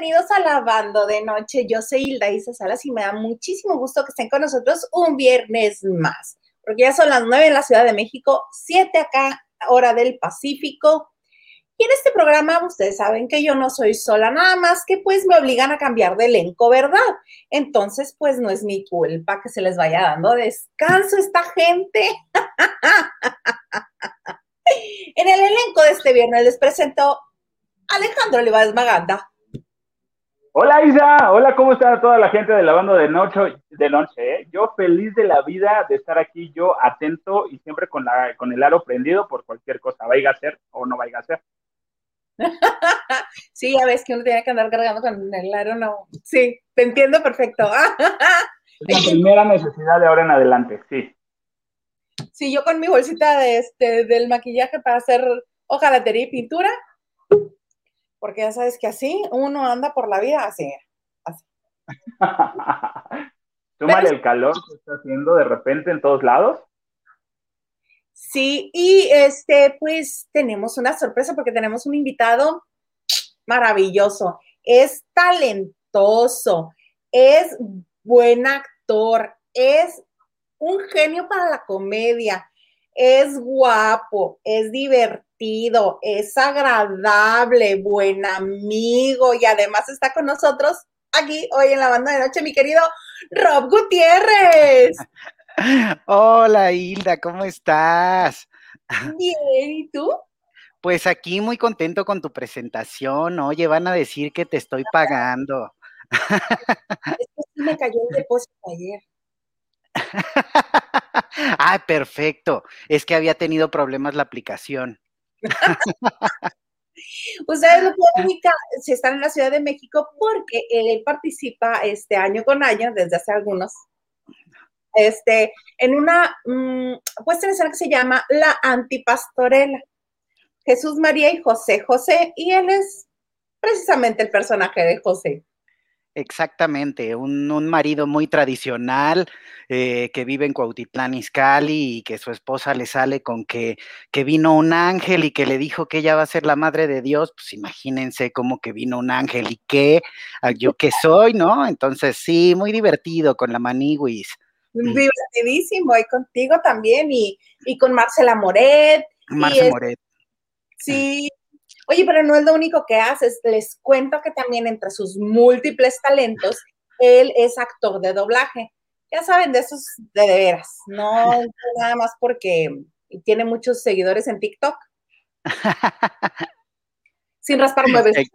Bienvenidos a Lavando de Noche. Yo soy Hilda Isa Salas y me da muchísimo gusto que estén con nosotros un viernes más, porque ya son las nueve en la Ciudad de México, siete acá, hora del Pacífico. Y en este programa ustedes saben que yo no soy sola, nada más que pues me obligan a cambiar de elenco, ¿verdad? Entonces pues no es mi culpa que se les vaya dando descanso esta gente. en el elenco de este viernes les presento Alejandro Olivares Maganda. Hola Isa, hola, ¿cómo está toda la gente de la banda de noche? De noche eh? Yo feliz de la vida de estar aquí, yo atento y siempre con, la, con el aro prendido por cualquier cosa, vaya a ser o no vaya a ser. sí, ya ves que uno tiene que andar cargando con el aro, no. Sí, te entiendo perfecto. es la primera necesidad de ahora en adelante, sí. Sí, yo con mi bolsita de este, del maquillaje para hacer hojalatería y pintura, porque ya sabes que así uno anda por la vida así. así. Súmale el calor que está haciendo de repente en todos lados. Sí, y este, pues tenemos una sorpresa porque tenemos un invitado maravilloso. Es talentoso, es buen actor, es un genio para la comedia, es guapo, es divertido, es agradable, buen amigo y además está con nosotros aquí hoy en la banda de noche, mi querido Rob Gutiérrez. Hola Hilda, ¿cómo estás? Bien, ¿y tú? Pues aquí muy contento con tu presentación. Oye, van a decir que te estoy pagando. Es que sí me cayó el depósito ayer. ah, perfecto. Es que había tenido problemas la aplicación. Ustedes lo pueden ubicar si están en la Ciudad de México porque él participa este año con año, desde hace algunos, este, en una mm, puesta en escena que se llama La Antipastorela. Jesús María y José José, y él es precisamente el personaje de José. Exactamente, un, marido muy tradicional eh, que vive en Cuautitlán Izcalli y que su esposa le sale con que, que, vino un ángel y que le dijo que ella va a ser la madre de Dios, pues imagínense cómo que vino un ángel y qué, ah, yo qué soy, ¿no? Entonces sí, muy divertido con la maniguis. Divertidísimo, y contigo también, y, con Marcela Moret. Marcela Moret. Sí, Oye, pero no es lo único que haces. Les cuento que también entre sus múltiples talentos, él es actor de doblaje. Ya saben, de esos de, de veras. No nada más porque tiene muchos seguidores en TikTok. Sin raspar muebles.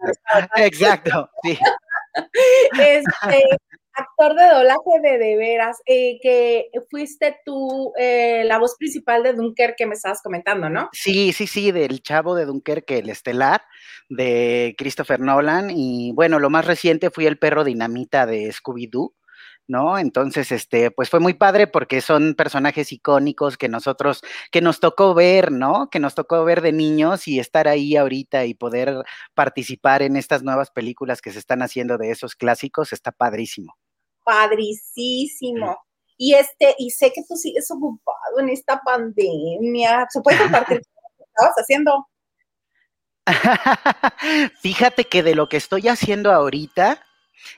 Exacto, sí. Este, actor de doblaje de de veras, eh, que fuiste tú eh, la voz principal de Dunkerque que me estabas comentando, ¿no? Sí, sí, sí, del chavo de Dunkerque, el estelar, de Christopher Nolan. Y bueno, lo más reciente fui el perro dinamita de Scooby-Doo. ¿no? Entonces, este, pues fue muy padre porque son personajes icónicos que nosotros, que nos tocó ver, ¿no? Que nos tocó ver de niños y estar ahí ahorita y poder participar en estas nuevas películas que se están haciendo de esos clásicos, está padrísimo padricísimo. Y este, y sé que tú sigues ocupado en esta pandemia. ¿Se puede compartir qué estabas haciendo? Fíjate que de lo que estoy haciendo ahorita,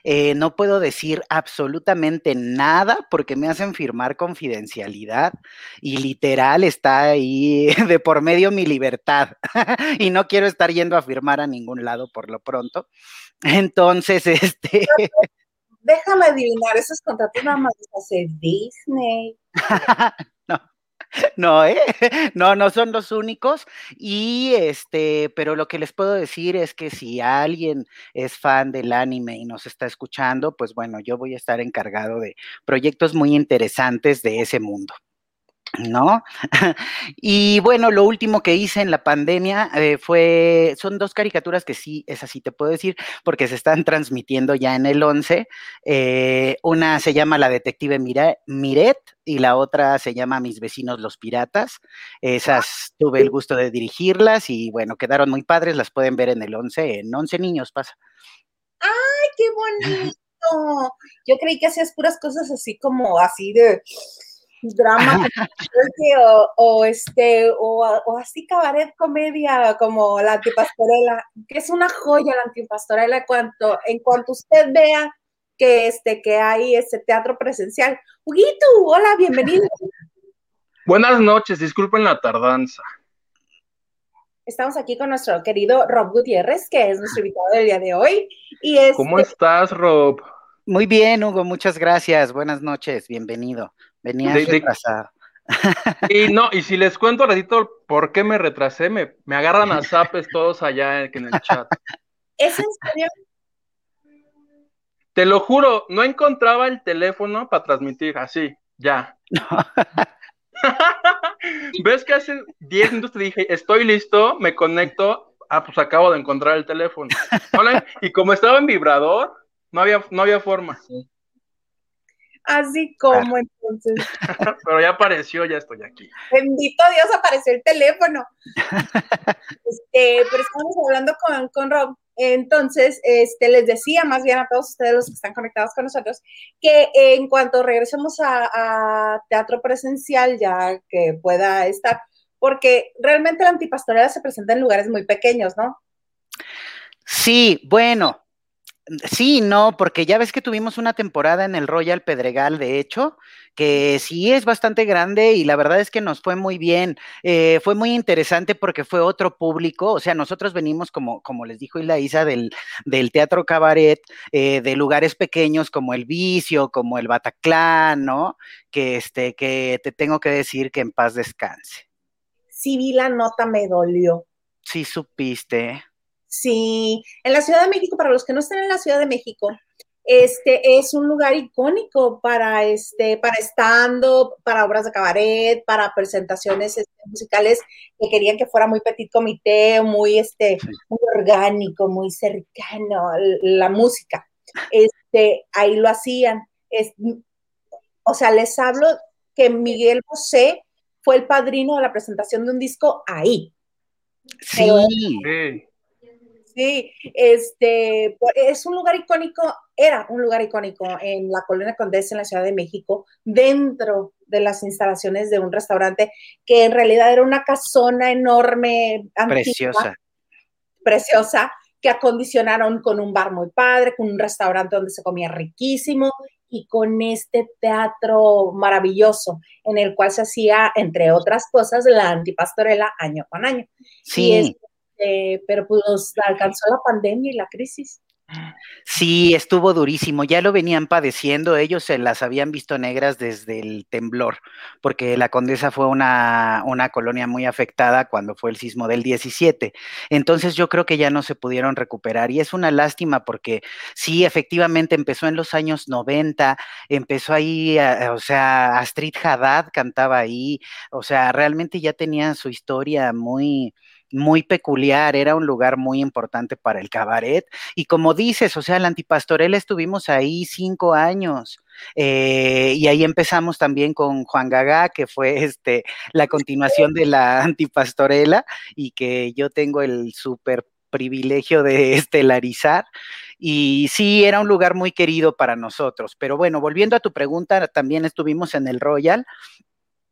eh, no puedo decir absolutamente nada porque me hacen firmar confidencialidad y literal está ahí de por medio mi libertad y no quiero estar yendo a firmar a ningún lado por lo pronto. Entonces, este déjame adivinar, esos contratos nada más hace Disney. no. No, ¿eh? no, no son los únicos. Y este, pero lo que les puedo decir es que si alguien es fan del anime y nos está escuchando, pues bueno, yo voy a estar encargado de proyectos muy interesantes de ese mundo. ¿No? y bueno, lo último que hice en la pandemia eh, fue, son dos caricaturas que sí, es así te puedo decir, porque se están transmitiendo ya en el 11. Eh, una se llama La Detective Miret y la otra se llama Mis vecinos los piratas. Esas tuve el gusto de dirigirlas y bueno, quedaron muy padres, las pueden ver en el 11, en 11 niños pasa. ¡Ay, qué bonito! Yo creí que hacías puras cosas así como así de drama o, o, este o, o, así cabaret comedia como la antipastorela que es una joya la antipastorela en cuanto en cuanto usted vea que este que hay ese teatro presencial Huguito hola bienvenido buenas noches disculpen la tardanza Estamos aquí con nuestro querido Rob Gutiérrez, que es nuestro invitado del día de hoy. Y es ¿Cómo estás, Rob? Muy bien, Hugo, muchas gracias. Buenas noches, bienvenido. Venía retrasado. Y no, y si les cuento ratito por qué me retrasé, me, me agarran a zapes todos allá en el chat. ¿Es en serio? Te lo juro, no encontraba el teléfono para transmitir, así, ya. ¿Ves que hace 10 minutos te dije, estoy listo, me conecto? Ah, pues acabo de encontrar el teléfono. Y como estaba en vibrador, no había, no había forma. Así como entonces. Pero ya apareció, ya estoy aquí. Bendito Dios, apareció el teléfono. Este, pero estamos hablando con, con Rob. Entonces, este, les decía más bien a todos ustedes los que están conectados con nosotros, que en cuanto regresemos a, teatro presencial, ya que pueda estar, porque realmente la antipastorela se presenta en lugares muy pequeños, ¿no? Sí, bueno, Sí, no, porque ya ves que tuvimos una temporada en el Royal Pedregal, de hecho, que sí es bastante grande y la verdad es que nos fue muy bien. Eh, fue muy interesante porque fue otro público, o sea, nosotros venimos, como, como les dijo Isa, del, del teatro cabaret, eh, de lugares pequeños como el Vicio, como el Bataclan, ¿no? Que, este, que te tengo que decir que en paz descanse. Sí, vi la nota, me dolió. Sí, supiste. Sí, en la Ciudad de México, para los que no estén en la Ciudad de México, este es un lugar icónico para este, para estando, para obras de cabaret, para presentaciones este, musicales que querían que fuera muy petit comité, muy este, muy orgánico, muy cercano, la música. Este, ahí lo hacían. o sea, les hablo que Miguel José fue el padrino de la presentación de un disco ahí. Sí. Sí, este, es un lugar icónico, era un lugar icónico en la Colonia Condesa en la Ciudad de México, dentro de las instalaciones de un restaurante que en realidad era una casona enorme, preciosa, preciosa, que acondicionaron con un bar muy padre, con un restaurante donde se comía riquísimo y con este teatro maravilloso en el cual se hacía, entre otras cosas, la antipastorela año con año. Sí. Eh, pero pues alcanzó la pandemia y la crisis. Sí, estuvo durísimo, ya lo venían padeciendo, ellos se las habían visto negras desde el temblor, porque la Condesa fue una, una, colonia muy afectada cuando fue el sismo del 17. Entonces yo creo que ya no se pudieron recuperar y es una lástima porque sí, efectivamente empezó en los años 90, empezó ahí, o sea, Astrid Haddad cantaba ahí, o sea, realmente ya tenía su historia muy muy peculiar, era un lugar muy importante para el cabaret. Y como dices, o sea, la antipastorela estuvimos ahí cinco años. Eh, y ahí empezamos también con Juan Gagá, que fue este, la continuación de la antipastorela y que yo tengo el súper privilegio de estelarizar. Y sí, era un lugar muy querido para nosotros. Pero bueno, volviendo a tu pregunta, también estuvimos en el Royal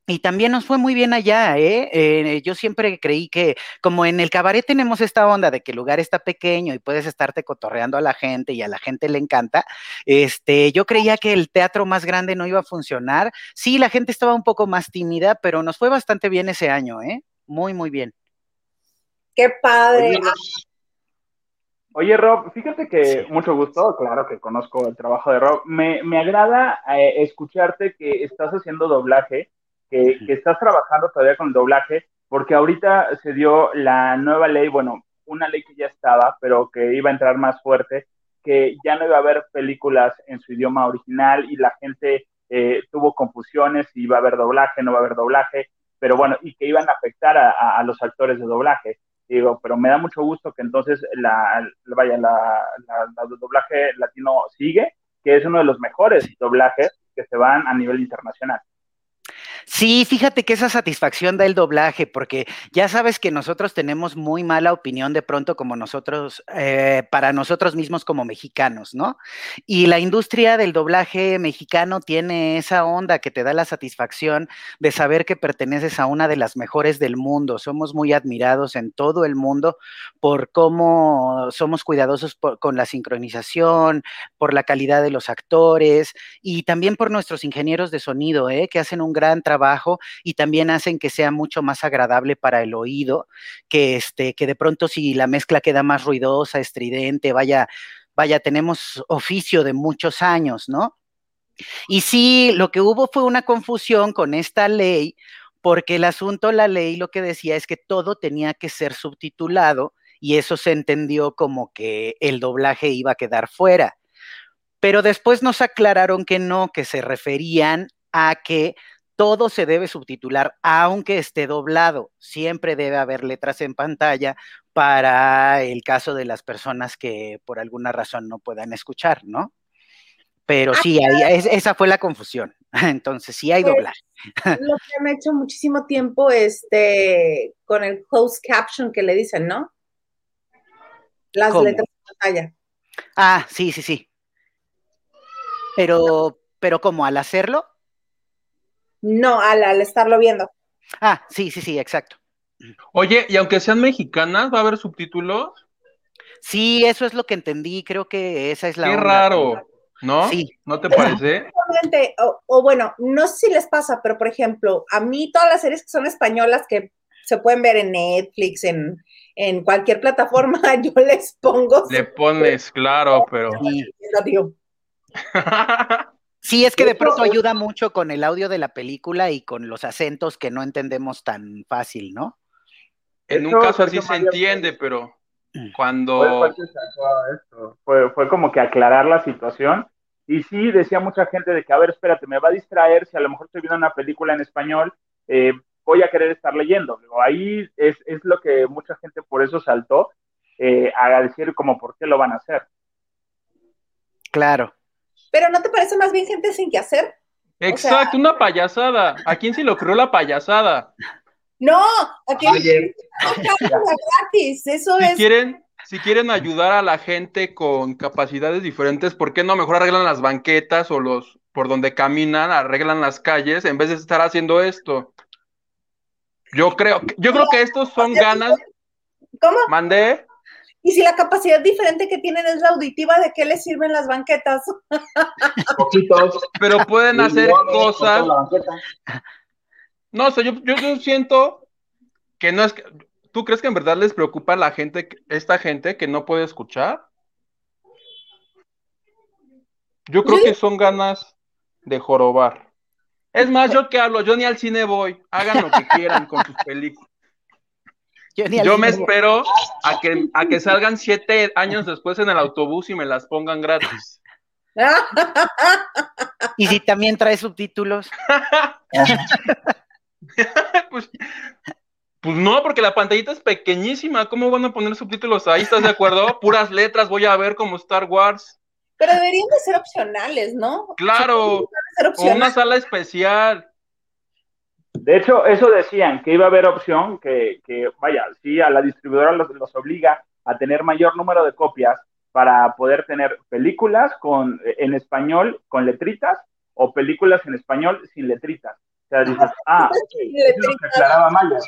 y también nos fue muy bien allá, ¿eh? ¿eh? Yo siempre creí que, como en el cabaret tenemos esta onda de que el lugar está pequeño y puedes estarte cotorreando a la gente y a la gente le encanta, este, yo creía que el teatro más grande no iba a funcionar. Sí, la gente estaba un poco más tímida, pero nos fue bastante bien ese año, ¿eh? Muy, muy bien. Qué padre. Oye, Rob, fíjate que mucho gusto, claro que conozco el trabajo de Rob. Me, me agrada eh, escucharte que estás haciendo doblaje que, estás trabajando todavía con el doblaje, porque ahorita se dio la nueva ley, bueno, una ley que ya estaba, pero que iba a entrar más fuerte, que ya no iba a haber películas en su idioma original y la gente eh, tuvo confusiones si iba a haber doblaje, no va a haber doblaje, pero bueno, y que iban a afectar a, los actores de doblaje. Digo, pero me da mucho gusto que entonces la, vaya, la, el doblaje latino sigue, que es uno de los mejores doblajes que se van a nivel internacional. Sí, fíjate que esa satisfacción da el doblaje, porque ya sabes que nosotros tenemos muy mala opinión de pronto como nosotros, eh, para nosotros mismos como mexicanos, ¿no? Y la industria del doblaje mexicano tiene esa onda que te da la satisfacción de saber que perteneces a una de las mejores del mundo. Somos muy admirados en todo el mundo por cómo somos cuidadosos con la sincronización, por la calidad de los actores y también por nuestros ingenieros de sonido, ¿eh? que hacen un gran trabajo y también hacen que sea mucho más agradable para el oído, que este, que de pronto si la mezcla queda más ruidosa, estridente, vaya, vaya, tenemos oficio de muchos años, ¿no? Y sí, lo que hubo fue una confusión con esta ley, porque el asunto, la ley lo que decía es que todo tenía que ser subtitulado y eso se entendió como que el doblaje iba a quedar fuera. Pero después nos aclararon que no, que se referían a que todo se debe subtitular, aunque esté doblado. Siempre debe haber letras en pantalla para el caso de las personas que por alguna razón no puedan escuchar, ¿no? Pero sí, ahí, esa fue la confusión. Entonces, sí hay pues, doblaje. Lo que me ha hecho muchísimo tiempo este, con el closed caption que le dicen, ¿no? Las letras en pantalla. Ah, sí, sí, sí. Pero, pero ¿cómo? ¿Al hacerlo? No, al, estarlo viendo. Ah, sí, sí, sí, exacto. Oye, y aunque sean mexicanas, ¿va a haber subtítulos? Sí, eso es lo que entendí, creo que esa es la... Qué raro, ¿no? Sí. ¿No te parece? O, o, bueno, no sé si les pasa, pero por ejemplo, a mí todas las series que son españolas que se pueden ver en Netflix, en, en cualquier plataforma, yo les pongo... Le pones, claro, pero... Sí, es que de pronto ayuda mucho con el audio de la película y con los acentos que no entendemos tan fácil, ¿no? En un caso así se entiende, pero mm. cuando... Fue, fue, como que aclarar la situación. Y sí, decía mucha gente de que, a ver, espérate, me va a distraer si a lo mejor estoy viendo una película en español, eh, voy a querer estar leyendo. ahí es, es, lo que mucha gente por eso saltó eh, a decir como por qué lo van a hacer. Claro. Pero ¿no te parece más bien gente sin que hacer? Exacto, una payasada. ¿A quién se le ocurrió la payasada? No, a quién gratis. Eso si es. Quieren, si quieren ayudar a la gente con capacidades diferentes, ¿por qué no mejor arreglan las banquetas o los por donde caminan, arreglan las calles en vez de estar haciendo esto? Yo creo, yo creo que estos son ganas. ¿Cómo? Mandé. Y si la capacidad diferente que tienen es la auditiva, ¿de qué les sirven las banquetas? Poquitos. Pero pueden hacer cosas. No, o sea, yo, yo, siento que no es que. ¿Tú crees que en verdad les preocupa a la gente, esta gente que no puede escuchar? Yo creo que son ganas de jorobar. Es más, yo que hablo, yo ni al cine voy. Hagan lo que quieran con sus películas. Yo, me espero a que, a que salgan siete años después en el autobús y me las pongan gratis. ¿Y si también trae subtítulos? pues, pues no, porque la pantallita es pequeñísima. ¿Cómo van a poner subtítulos ahí? ¿Estás de acuerdo? Puras letras, voy a ver como Star Wars. Pero deberían de ser opcionales, ¿no? Claro, o una sala especial. De hecho, eso decían, que iba a haber opción, que, vaya, si a la distribuidora los, obliga a tener mayor número de copias para poder tener películas con, en español con letritas o películas en español sin letritas. O sea, dices, ah, eso que aclaraba Maya.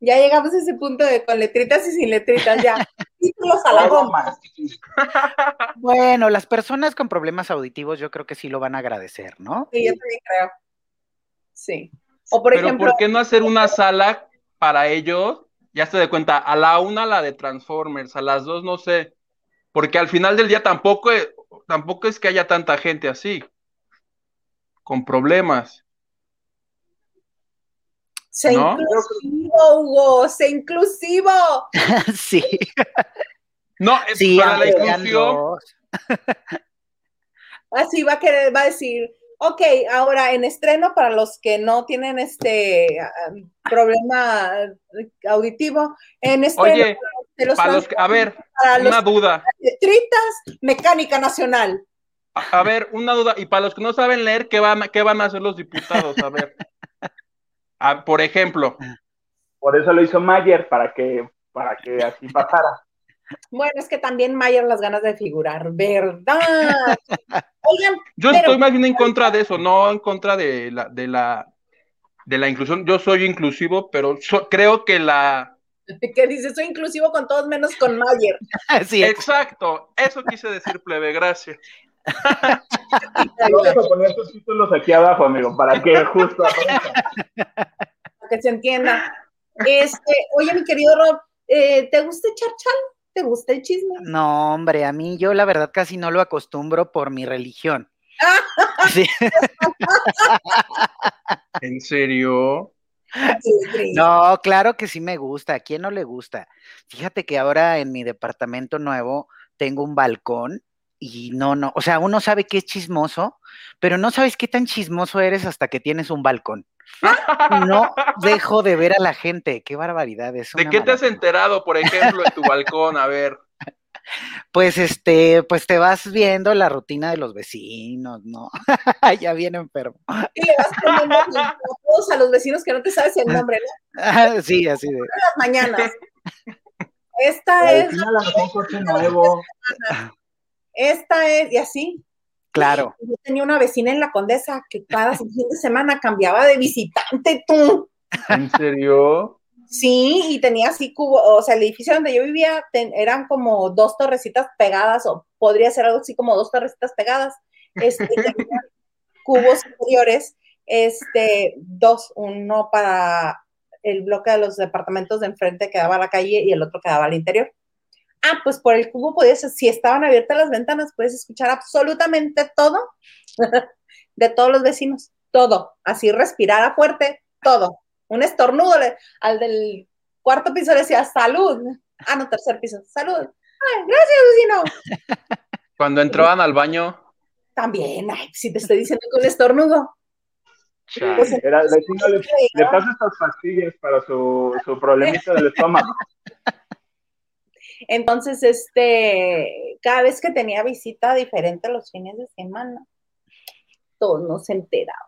Ya llegamos a ese punto de con letritas y sin letritas, ya. Títulos a la goma. Bueno, las personas con problemas auditivos yo creo que sí lo van a agradecer, ¿no? Sí, yo también creo. Sí. O por Pero ¿por qué no hacer una sala para ellos? Ya se de cuenta, a la una la de Transformers, a las dos no sé. Porque al final del día tampoco, tampoco es que haya tanta gente así. Con problemas. Sé inclusivo, Hugo, sé inclusivo. sí. No, sí, para la inclusión. Así va a querer, va a decir, Ok, ahora en estreno para los que no tienen este problema auditivo, en estreno Oye, para los que, a ver, una duda. Letritas, Mecánica Nacional. A, ver, una duda, y para los que no saben leer, ¿qué van, qué van a hacer los diputados? A ver. por ejemplo. Por eso lo hizo Mayer, para que, para que así pasara. Bueno, es que también Mayer las ganas de figurar, ¿verdad? Oigan, yo estoy más bien en contra de eso, no en contra de la, de la, de la inclusión. Yo soy inclusivo, pero creo que la que dice, soy inclusivo con todos menos con Mayer. Sí, exacto, eso quise decir, plebe, gracias. Vamos a poner estos títulos aquí abajo, amigo, para que justo Para que se entienda. Este, oye, mi querido Rob, eh, ¿te gusta echar chal? ¿Te gusta el chisme? No, hombre, a mí yo la verdad casi no lo acostumbro por mi religión. ¿En serio? No, claro que sí me gusta. ¿A quién no le gusta? Fíjate que ahora en mi departamento nuevo tengo un balcón y no, no, o sea, uno sabe que es chismoso, pero no sabes qué tan chismoso eres hasta que tienes un balcón. No dejo de ver a la gente, qué barbaridad es. ¿De qué te has enterado, por ejemplo, en tu balcón? A ver. Pues este, pues te vas viendo la rutina de los vecinos, ¿no? ya viene enfermo. Y le vas poniendo a los vecinos que no te sabes el nombre, ¿no? sí, así de. las mañanas. Esta es. Esta es, y así. Claro. Yo tenía una vecina en la Condesa que cada fin de semana cambiaba de visitante, tú. ¿En serio? Sí, y tenía así cubo, o sea, el edificio donde yo vivía eran como dos torrecitas pegadas, o podría ser algo así como dos torrecitas pegadas. Este, cubos superiores, este, dos, uno para el bloque de los departamentos de enfrente que daba a la calle y el otro que daba al interior. Ah, pues por el cubo podías, si estaban abiertas las ventanas, puedes escuchar absolutamente todo de todos los vecinos, todo, así respirara fuerte, todo. Un estornudo al del cuarto piso le decía, salud. Ah, no, tercer piso, salud. Ay, gracias, vecino. Cuando entraban al baño. También, ay, si te estoy diciendo que un estornudo. Pues, Era, vecino le, le pasa estas pastillas para su, su problemita del estómago. Entonces, este, cada vez que tenía visita diferente los fines de semana, todos nos enteraban.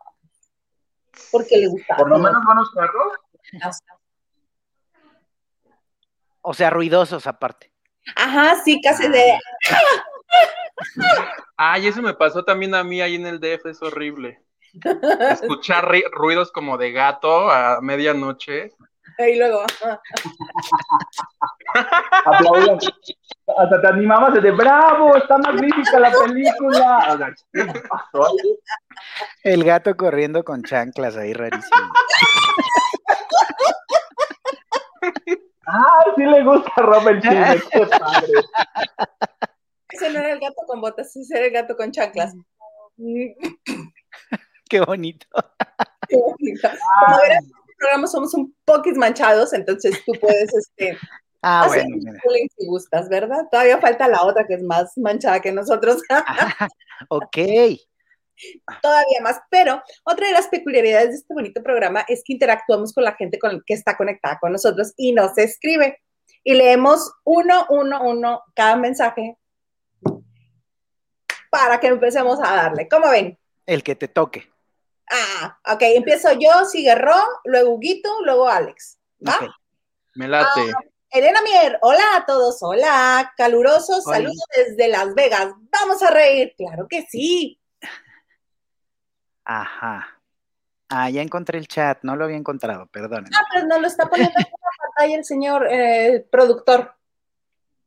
Porque le gustaba. ¿Por lo menos buenos perros? O sea, ruidosos aparte. Ajá, sí, casi de. Ay, eso me pasó también a mí ahí en el DF, es horrible. Escuchar ruidos como de gato a medianoche. Y luego. Aplaudían. Hasta te animabas de bravo, está magnífica la película. El gato corriendo con chanclas ahí rarísimo. Ay, sí le gusta a Robert Chile, qué padre. Ese no era el gato con botas, ese era el gato con chanclas. Qué bonito. Qué bonito. Como verás, programa somos un poquis manchados, entonces tú puedes, este, ah, bueno, si gustas, ¿verdad? Todavía falta la otra que es más manchada que nosotros. ok. Todavía más, pero otra de las peculiaridades de este bonito programa es que interactuamos con la gente con que está conectada con nosotros y nos escribe. Y leemos uno, uno, uno cada mensaje para que empecemos a darle. ¿Cómo ven? El que te toque. Ah, ok, empiezo yo, sigue luego Huguito, luego Alex. ¿va? Me late. Ah, Elena Mier, hola a todos, hola, calurosos saludos desde Las Vegas. Vamos a reír, claro que sí. Ajá. Ah, ya encontré el chat, no lo había encontrado, perdón. Ah, pero no lo está poniendo en la pantalla el señor eh, productor.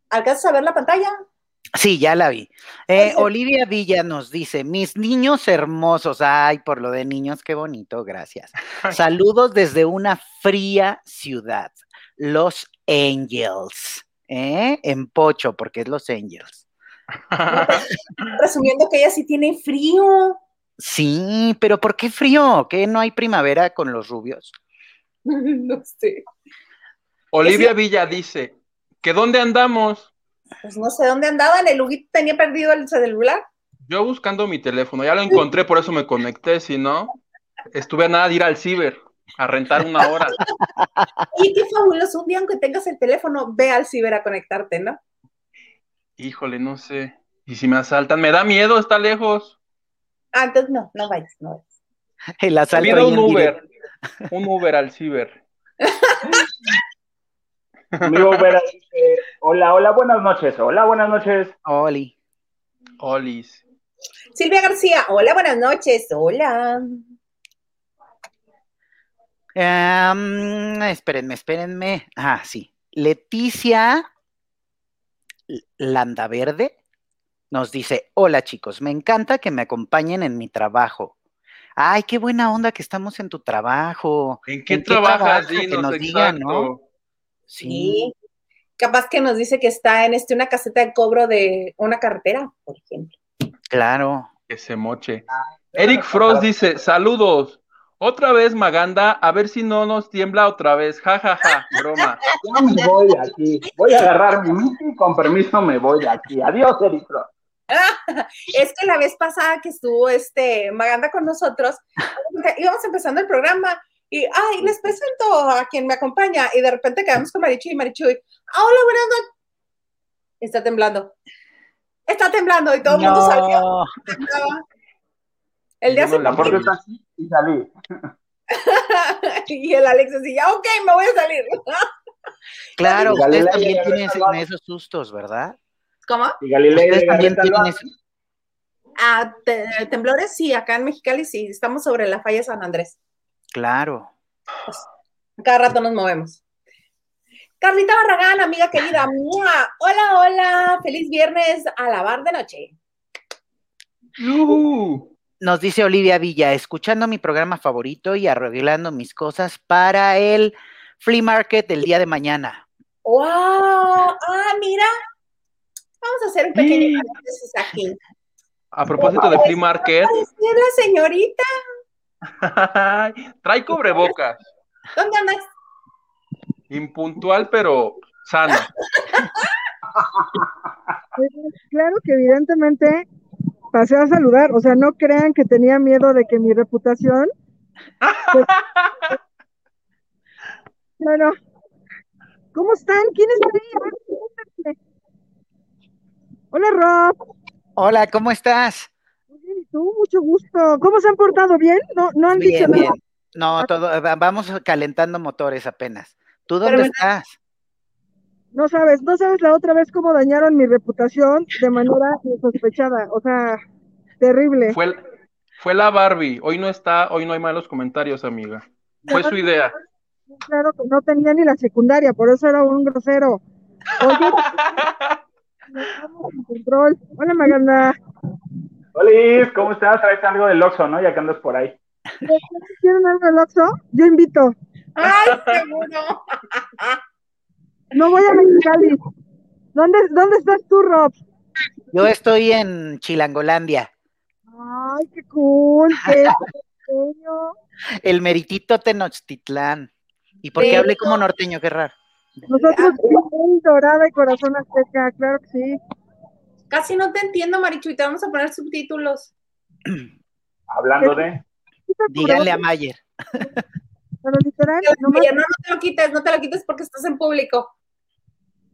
¿Alcanzas a ver la pantalla? Sí, ya la vi. Eh, Olivia Villa nos dice, mis niños hermosos, ay, por lo de niños, qué bonito, gracias. Saludos desde una fría ciudad, Los Angels, ¿eh? En Pocho, porque es Los Angels. Resumiendo que ella sí tiene frío. Sí, pero ¿por qué frío? ¿Que no hay primavera con los rubios? no sé. Olivia Villa dice, ¿que dónde andamos? Pues no sé dónde andaban, el Huguito tenía perdido el celular. Yo buscando mi teléfono, ya lo encontré, por eso me conecté, si no, estuve a nada de ir al ciber a rentar una hora. Y qué fabuloso, un día aunque tengas el teléfono, ve al ciber a conectarte, ¿no? Híjole, no sé. Y si me asaltan, me da miedo, está lejos. Antes no, no vayas, no vayas. El asalto un Uber. directo. Un Uber al ciber. Amigo Vera dice, hola, hola, buenas noches. Hola, buenas noches. Oli. Olis. Silvia García, hola, buenas noches. Hola. Em, espérenme, espérenme. Ah, sí. Leticia Landaverde nos dice: Hola chicos, me encanta que me acompañen en mi trabajo. Ay, qué buena onda que estamos en tu trabajo. ¿En qué trabajas? Que Dinos, nos digan, ¿no? Sí. Capaz que nos dice que está en este una caseta de cobro de una carretera, por ejemplo. claro. Que se moche. Eric Frost dice, saludos. Otra vez Maganda, a ver si no nos tiembla otra vez. Ja, ja, ja, broma. Ya me voy de aquí. Voy a agarrar mi y con permiso me voy de aquí. Adiós, Eric Frost. Es que la vez pasada que estuvo este Maganda con nosotros, íbamos empezando el programa y, ay, les presento a quien me acompaña y de repente quedamos con Marichuy y Marichuy, ah, hola, buenas noches. Está temblando. Está temblando y todo el mundo salió. Temblaba. El día la puerta está así y salí. y el Alex así, ya, ok, me voy a salir. Claro, Y ustedes también y tienen esos sustos, ¿verdad? ¿Cómo? Y Galilea también tienen ese- Ah, te- temblores, sí, acá en Mexicali sí, estamos sobre la falla San Andrés. Claro. Cada rato nos movemos. Carlita Barragán, amiga querida. ¡mua! Hola, hola. Feliz viernes a la bar de noche. Yujú. Nos dice Olivia Villa, escuchando mi programa favorito y arreglando mis cosas para el flea market del día de mañana. ¡Wow! Ah, mira. Vamos a hacer un pequeño paréntesis aquí. A propósito de Flea Market, Parecía la señorita. trae cubrebocas. ¿Dónde andas? Impuntual, pero sano. Claro que evidentemente pasé a saludar, o sea, no crean que tenía miedo de que mi reputación. pues, bueno, ¿cómo están? ¿Quién está ahí? Hola, Rob. Hola, ¿cómo estás? Muy bien, ¿y tú? Mucho gusto. ¿Cómo se han portado? ¿Bien? ¿No, no han dicho Bien, nada? bien. No, todo, va- vamos calentando motores apenas. ¿Tú dónde Pero- estás? No sabes, no sabes la otra vez cómo dañaron mi reputación de manera insospechada. O sea, terrible. Fue, fue la Barbie. Hoy no está, hoy no hay malos comentarios, amiga. Fue su idea. Claro que no tenía ni la secundaria, por eso era un grosero. Oye, control. Hola, Maganda. Hola, ¿cómo estás? Traes algo del Oxxo, ¿no? Ya que andas por ahí. ¿Quieren algo del Oxxo? Yo invito. ¡Ay, seguro! No voy a Mexicali. ¿Dónde, ¿Dónde estás tú, Rob? Yo estoy en Chilangolandia, Ay, qué cool. Qué pequeño. el meritito Tenochtitlán. ¿Y por qué hablé como norteño? Qué raro. Nosotros, dorada y corazón azteca, claro que sí. Casi no te entiendo, Marichuy. Te vamos a poner subtítulos. Hablando de. Díganle a Mayer. Pero literal, no, no te lo quites, no te lo quites porque estás en público.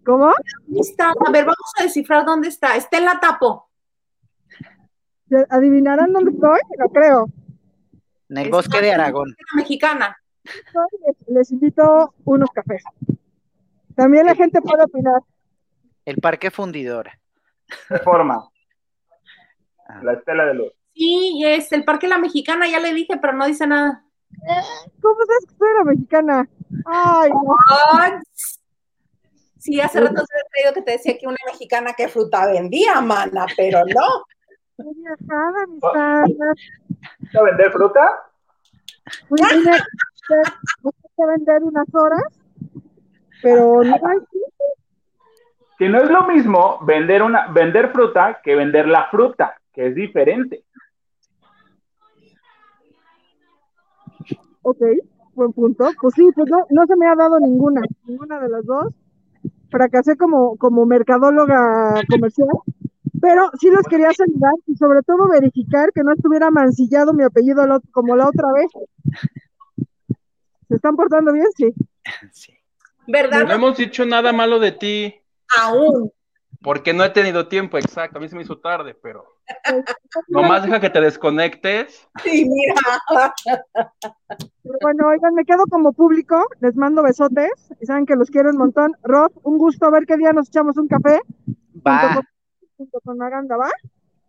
¿cómo? ¿Dónde está? A ver, vamos a descifrar dónde está. Está en la tapo. ¿Adivinarán dónde estoy? No creo. En el Está bosque de en la Aragón. mexicana. Les, les invito unos cafés. También la gente puede opinar. El parque fundidora. Reforma. Ah. La estela de luz. Sí, es el Parque La Mexicana, ya le dije, pero no dice nada. ¿Cómo sabes que soy la mexicana? Ay, no. Ay, Sí, hace rato se había creído que te decía que una mexicana que fruta vendía, mana, pero no. Qué viajada, mis panas. ¿A vender fruta? Vine a vender unas horas, pero no hay Que no es lo mismo vender una vender fruta que vender la fruta, que es diferente. Ok, buen punto. Pues sí, pues no, no se me ha dado ninguna, ninguna de las dos. Fracasé como, como mercadóloga comercial, pero sí los quería saludar y sobre todo verificar que no estuviera mancillado mi apellido lo- como la otra vez. ¿Se están portando bien? Sí. Sí. ¿Verdad? No hemos dicho nada malo de ti. Aún. Porque no he tenido tiempo, exacto. A mí se me hizo tarde, pero. Nomás deja que te desconectes. Sí, mira. bueno, oigan, me quedo como público. Les mando besotes. Y saben que los quiero un montón. Rob, un gusto a ver qué día nos echamos un café. Va. Junto con, Maganda, ¿va?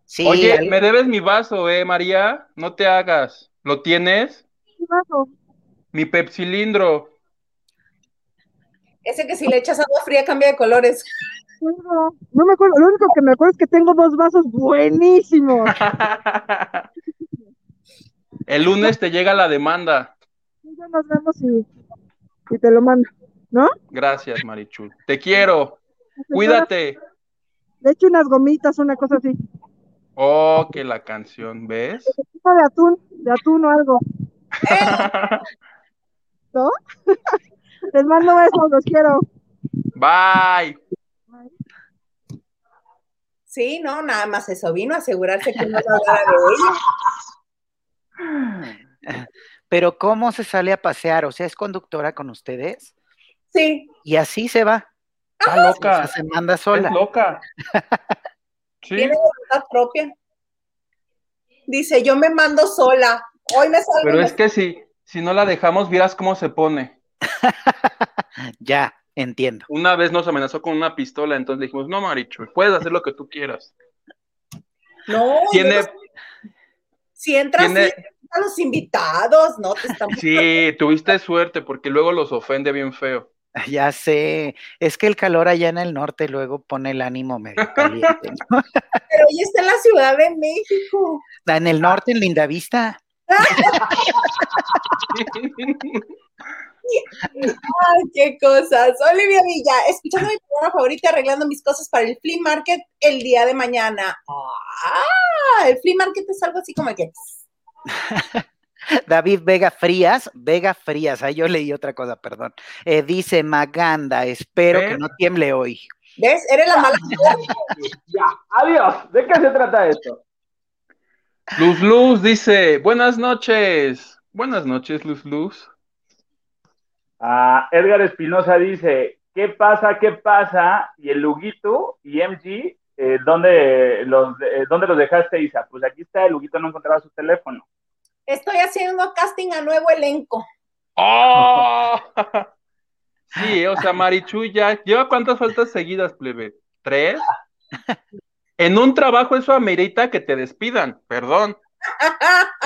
Sí. Oye, me debes mi vaso, eh, María. No te hagas. ¿Lo tienes? Mi vaso. Mi pepsilindro. Ese que si le echas agua fría cambia de colores. No, me acuerdo, lo único que me acuerdo es que tengo dos vasos buenísimos. El lunes te llega la demanda. Ya nos vemos y, te lo mando, ¿no? Gracias, Marichul. Te quiero. Cuídate. Le echo unas gomitas, una cosa así. Oh, que la canción, ¿ves? De atún, de atún o algo. ¿No? Les mando besos, los quiero. Bye. Sí, no, nada más eso vino a asegurarse que no se hablara de ella. Pero ¿cómo se sale a pasear? O sea, ¿es conductora con ustedes? Sí. Y así se va. Está loca. se manda sola. Es loca. Tiene voluntad propia. Dice, yo me mando sola. Hoy me salgo. Pero es que si, si no la dejamos, vieras cómo se pone. ya. Entiendo. Una vez nos amenazó con una pistola, entonces dijimos, no, Marichu, puedes hacer lo que tú quieras. No, tiene. Si entras a los invitados, ¿no? Sí, tuviste suerte porque luego los ofende bien feo. Ya sé, es que el calor allá en el norte luego pone el ánimo medio caliente. Pero hoy está en la Ciudad de México. En el norte, en Lindavista. Ay, qué cosas. Olivia Villa, escuchando mi programa favorito, arreglando mis cosas para el flea market el día de mañana. Ah, el flea market es algo así como que. David Vega Frías, Vega Frías, ahí yo leí otra cosa, perdón. Eh, dice Maganda, espero que no tiemble hoy. ¿Ves? Eres la mala. ya, adiós. ¿De qué se trata esto? Luz Luz dice, buenas noches. Buenas noches, Luz Luz. Ah, Edgar Espinosa dice, ¿qué pasa, qué pasa? Y el Luguito y MG, eh, ¿dónde, los, eh, ¿dónde los dejaste, Isa? Pues aquí está, el Luguito no encontraba su teléfono. Estoy haciendo casting a nuevo elenco. ¡Oh! sí, o sea, Marichu ya, ¿lleva cuántas faltas seguidas, plebe? ¿Tres? En un trabajo eso amerita que te despidan, perdón.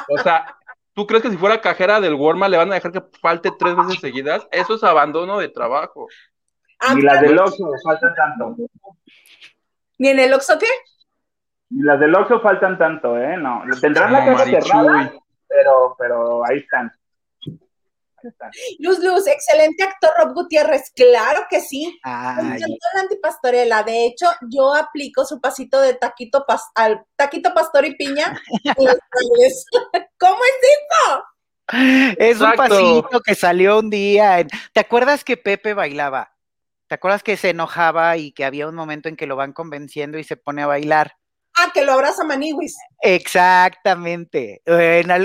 O sea, ¿Tú crees que si fuera cajera del Walmart le van a dejar que falte tres veces seguidas? Eso es abandono de trabajo. Ni las del Oxxo faltan tanto. ¿Ni en el Oxxo qué? Ni las del Oxxo faltan tanto, ¿eh? No, tendrán la casa cerrada, pero, pero ahí están. Luz Luz, excelente actor Rob Gutiérrez, claro que sí. Me la antipastorela. De hecho, yo aplico su pasito de taquito al taquito pastor y piña. ¿Cómo es eso? Es un pasito que salió un día. ¿Te acuerdas que Pepe bailaba? ¿Te acuerdas que se enojaba y que había un momento en que lo van convenciendo y se pone a bailar? Ah, que lo abraza Maniwis. Exactamente.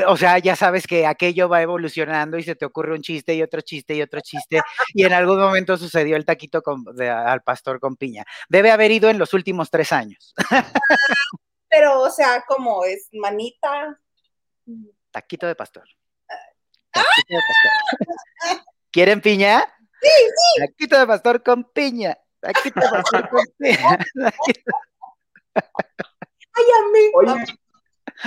o sea, ya sabes que aquello va evolucionando y se te ocurre un chiste y otro chiste y otro chiste. y en algún momento sucedió el taquito al pastor con piña. Debe haber ido en los últimos tres años. pero, o sea, ¿cómo es? ¿Manita? Taquito de pastor. Taquito de pastor. ¿Quieren piña? Sí, sí. Taquito de pastor con piña. Taquito de pastor con piña. Oye,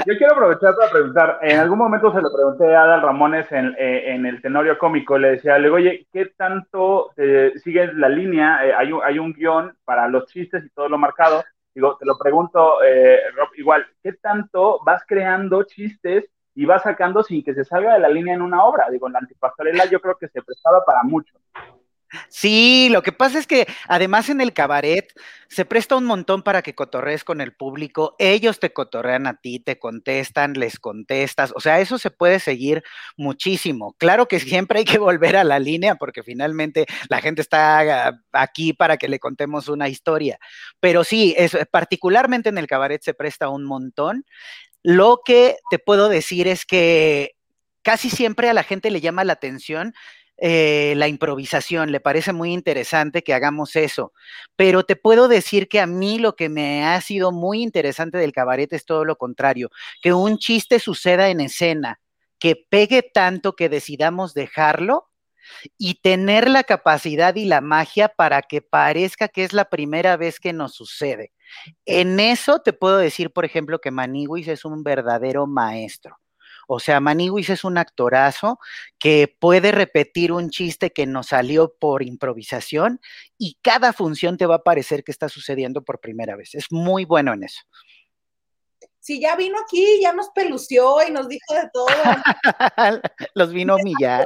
yo quiero aprovechar para preguntar, en algún momento se lo pregunté a Adal Ramones en, eh, el Tenorio Cómico, le decía, le digo, oye, ¿qué tanto eh, sigues la línea? Eh, hay, un, hay un guion para los chistes y todo lo marcado. Digo, te lo pregunto, Rob, igual, ¿qué tanto vas creando chistes y vas sacando sin que se salga de la línea en una obra? Digo, en la antipastorela yo creo que se prestaba para mucho. Sí, lo que pasa es que además en el cabaret se presta un montón para que cotorrees con el público, ellos te cotorrean a ti, te contestan, les contestas, o sea, eso se puede seguir muchísimo. Claro que siempre hay que volver a la línea porque finalmente la gente está aquí para que le contemos una historia, pero sí, es, particularmente en el cabaret se presta un montón. Lo que te puedo decir es que casi siempre a la gente le llama la atención eh, la improvisación, le parece muy interesante que hagamos eso, pero te puedo decir que a mí lo que me ha sido muy interesante del cabaret es todo lo contrario, que un chiste suceda en escena, que pegue tanto que decidamos dejarlo y tener la capacidad y la magia para que parezca que es la primera vez que nos sucede. En eso te puedo decir, por ejemplo, que Maniguis es un verdadero maestro. O sea, Maniguis es un actorazo que puede repetir un chiste que nos salió por improvisación y cada función te va a parecer que está sucediendo por primera vez. Es muy bueno en eso. Si ya vino aquí, ya nos pelució y nos dijo de todo. Los vino a humillar.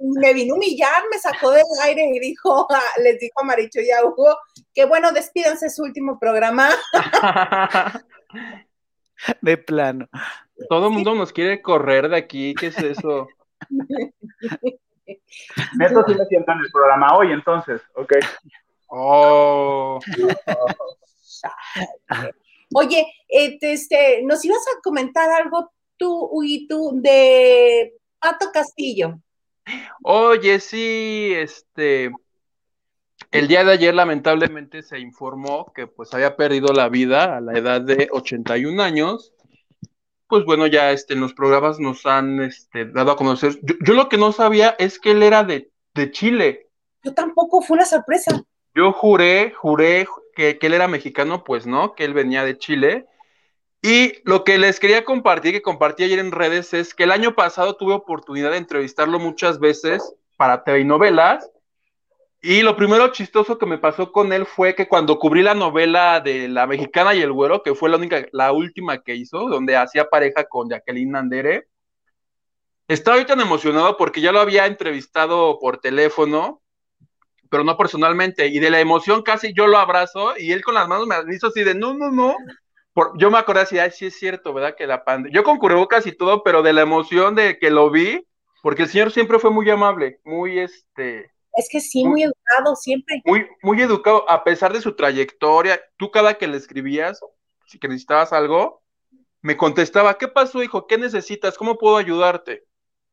Me vino a humillar, me sacó del aire y dijo, les dijo a Maricho y a Hugo, que bueno, despídanse su último programa. de plano. Todo el mundo nos quiere correr de aquí, ¿qué es eso? Neto sí me sientan el programa hoy, entonces, ok. Oh. Oye, este, nos ibas a comentar algo tú, y tú, de Pato Castillo. Oye, sí, este, el día de ayer lamentablemente se informó que pues había perdido la vida a la edad de 81 años. Pues bueno, ya este, en los programas nos han este, dado a conocer. Yo, lo que no sabía es que él era de, de Chile. Yo tampoco, fue una sorpresa. Yo juré, juré que, él era mexicano, pues no, que él venía de Chile. Y lo que les quería compartir, que compartí ayer en redes, es que el año pasado tuve oportunidad de entrevistarlo muchas veces para TV y novelas. Y lo primero chistoso que me pasó con él fue que cuando cubrí la novela de La Mexicana y el Güero, que fue la única, la última que hizo, donde hacía pareja con Jacqueline Andere, estaba tan emocionado porque ya lo había entrevistado por teléfono pero no personalmente. Y de la emoción casi yo lo abrazo y él con las manos me hizo así de no, no, no. Por, yo me acordé así, ay, sí es cierto, ¿verdad? Que la pandemia. Yo con cubrebocas y todo, pero de la emoción de que lo vi, porque el señor siempre fue muy amable, muy este. Es que sí, muy, educado siempre. Muy, muy educado, a pesar de su trayectoria. Tú cada que le escribías, si que necesitabas algo, me contestaba, ¿qué pasó, hijo? ¿Qué necesitas? ¿Cómo puedo ayudarte?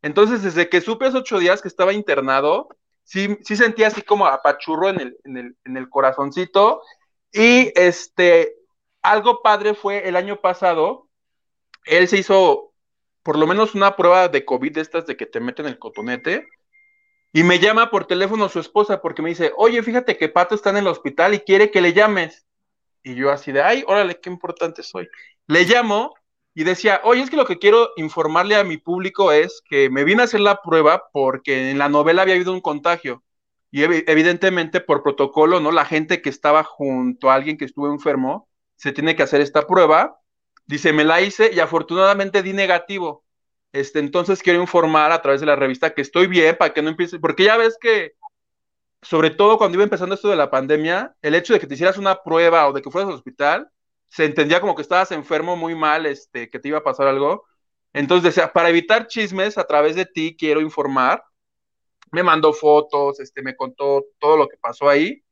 Entonces, desde que supe hace ocho días que estaba internado, sí, sí sentía así como apachurro en el, en el, en el corazoncito. Y este, algo padre fue el año pasado, él se hizo por lo menos una prueba de COVID de estas de que te meten el cotonete. Y me llama por teléfono su esposa porque me dice, oye, fíjate que Pato está en el hospital y quiere que le llames. Y yo así de, ay, órale, qué importante soy. Le llamo y decía, oye, es que lo que quiero informarle a mi público es que me vine a hacer la prueba porque en la novela había habido un contagio. Y evidentemente por protocolo, ¿no? La gente que estaba junto a alguien que estuvo enfermo se tiene que hacer esta prueba. Dice, me la hice y afortunadamente di negativo. Este, entonces quiero informar a través de la revista que estoy bien para que no empiece, porque ya ves que, sobre todo cuando iba empezando esto de la pandemia, el hecho de que te hicieras una prueba o de que fueras al hospital, se entendía como que estabas enfermo muy mal, este, que te iba a pasar algo. Entonces para evitar chismes, a través de ti quiero informar. Me mandó fotos, este, me contó todo lo que pasó ahí.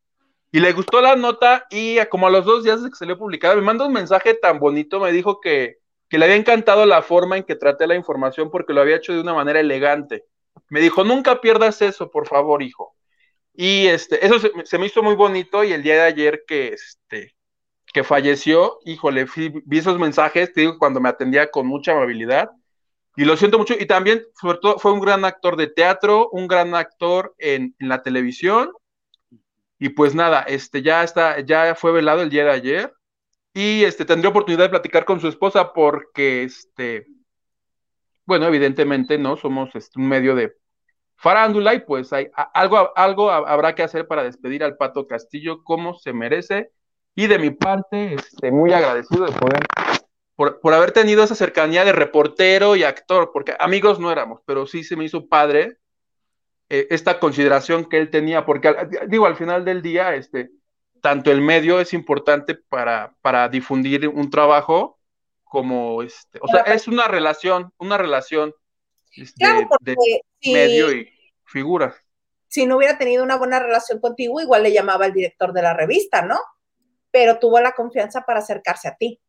Y le gustó la nota y como a los dos días de que salió publicada, me mandó un mensaje tan bonito, me dijo que, que le había encantado la forma en que traté la información porque lo había hecho de una manera elegante. Me dijo, nunca pierdas eso, por favor, hijo. Y este, eso se, me hizo muy bonito y el día de ayer que, este, que falleció, híjole, vi esos mensajes, te digo, cuando me atendía con mucha amabilidad, y lo siento mucho, y también, sobre todo, fue un gran actor de teatro, un gran actor en, la televisión, y pues nada, este, ya está, ya fue velado el día de ayer, y este, tendré oportunidad de platicar con su esposa porque, este, bueno, evidentemente, ¿no? Somos este, un medio de farándula y pues hay algo, algo habrá que hacer para despedir al Pato Castillo como se merece y de mi parte, este, muy agradecido de poder, por, haber tenido esa cercanía de reportero y actor, porque amigos no éramos, pero sí se me hizo padre eh, esta consideración que él tenía, porque digo, al final del día, este, tanto el medio es importante para, para difundir un trabajo como este, o sea, es una relación, una relación este, de medio y figuras. Si no hubiera tenido una buena relación contigo, igual le llamaba al director de la revista, ¿no? pero tuvo la confianza para acercarse a ti.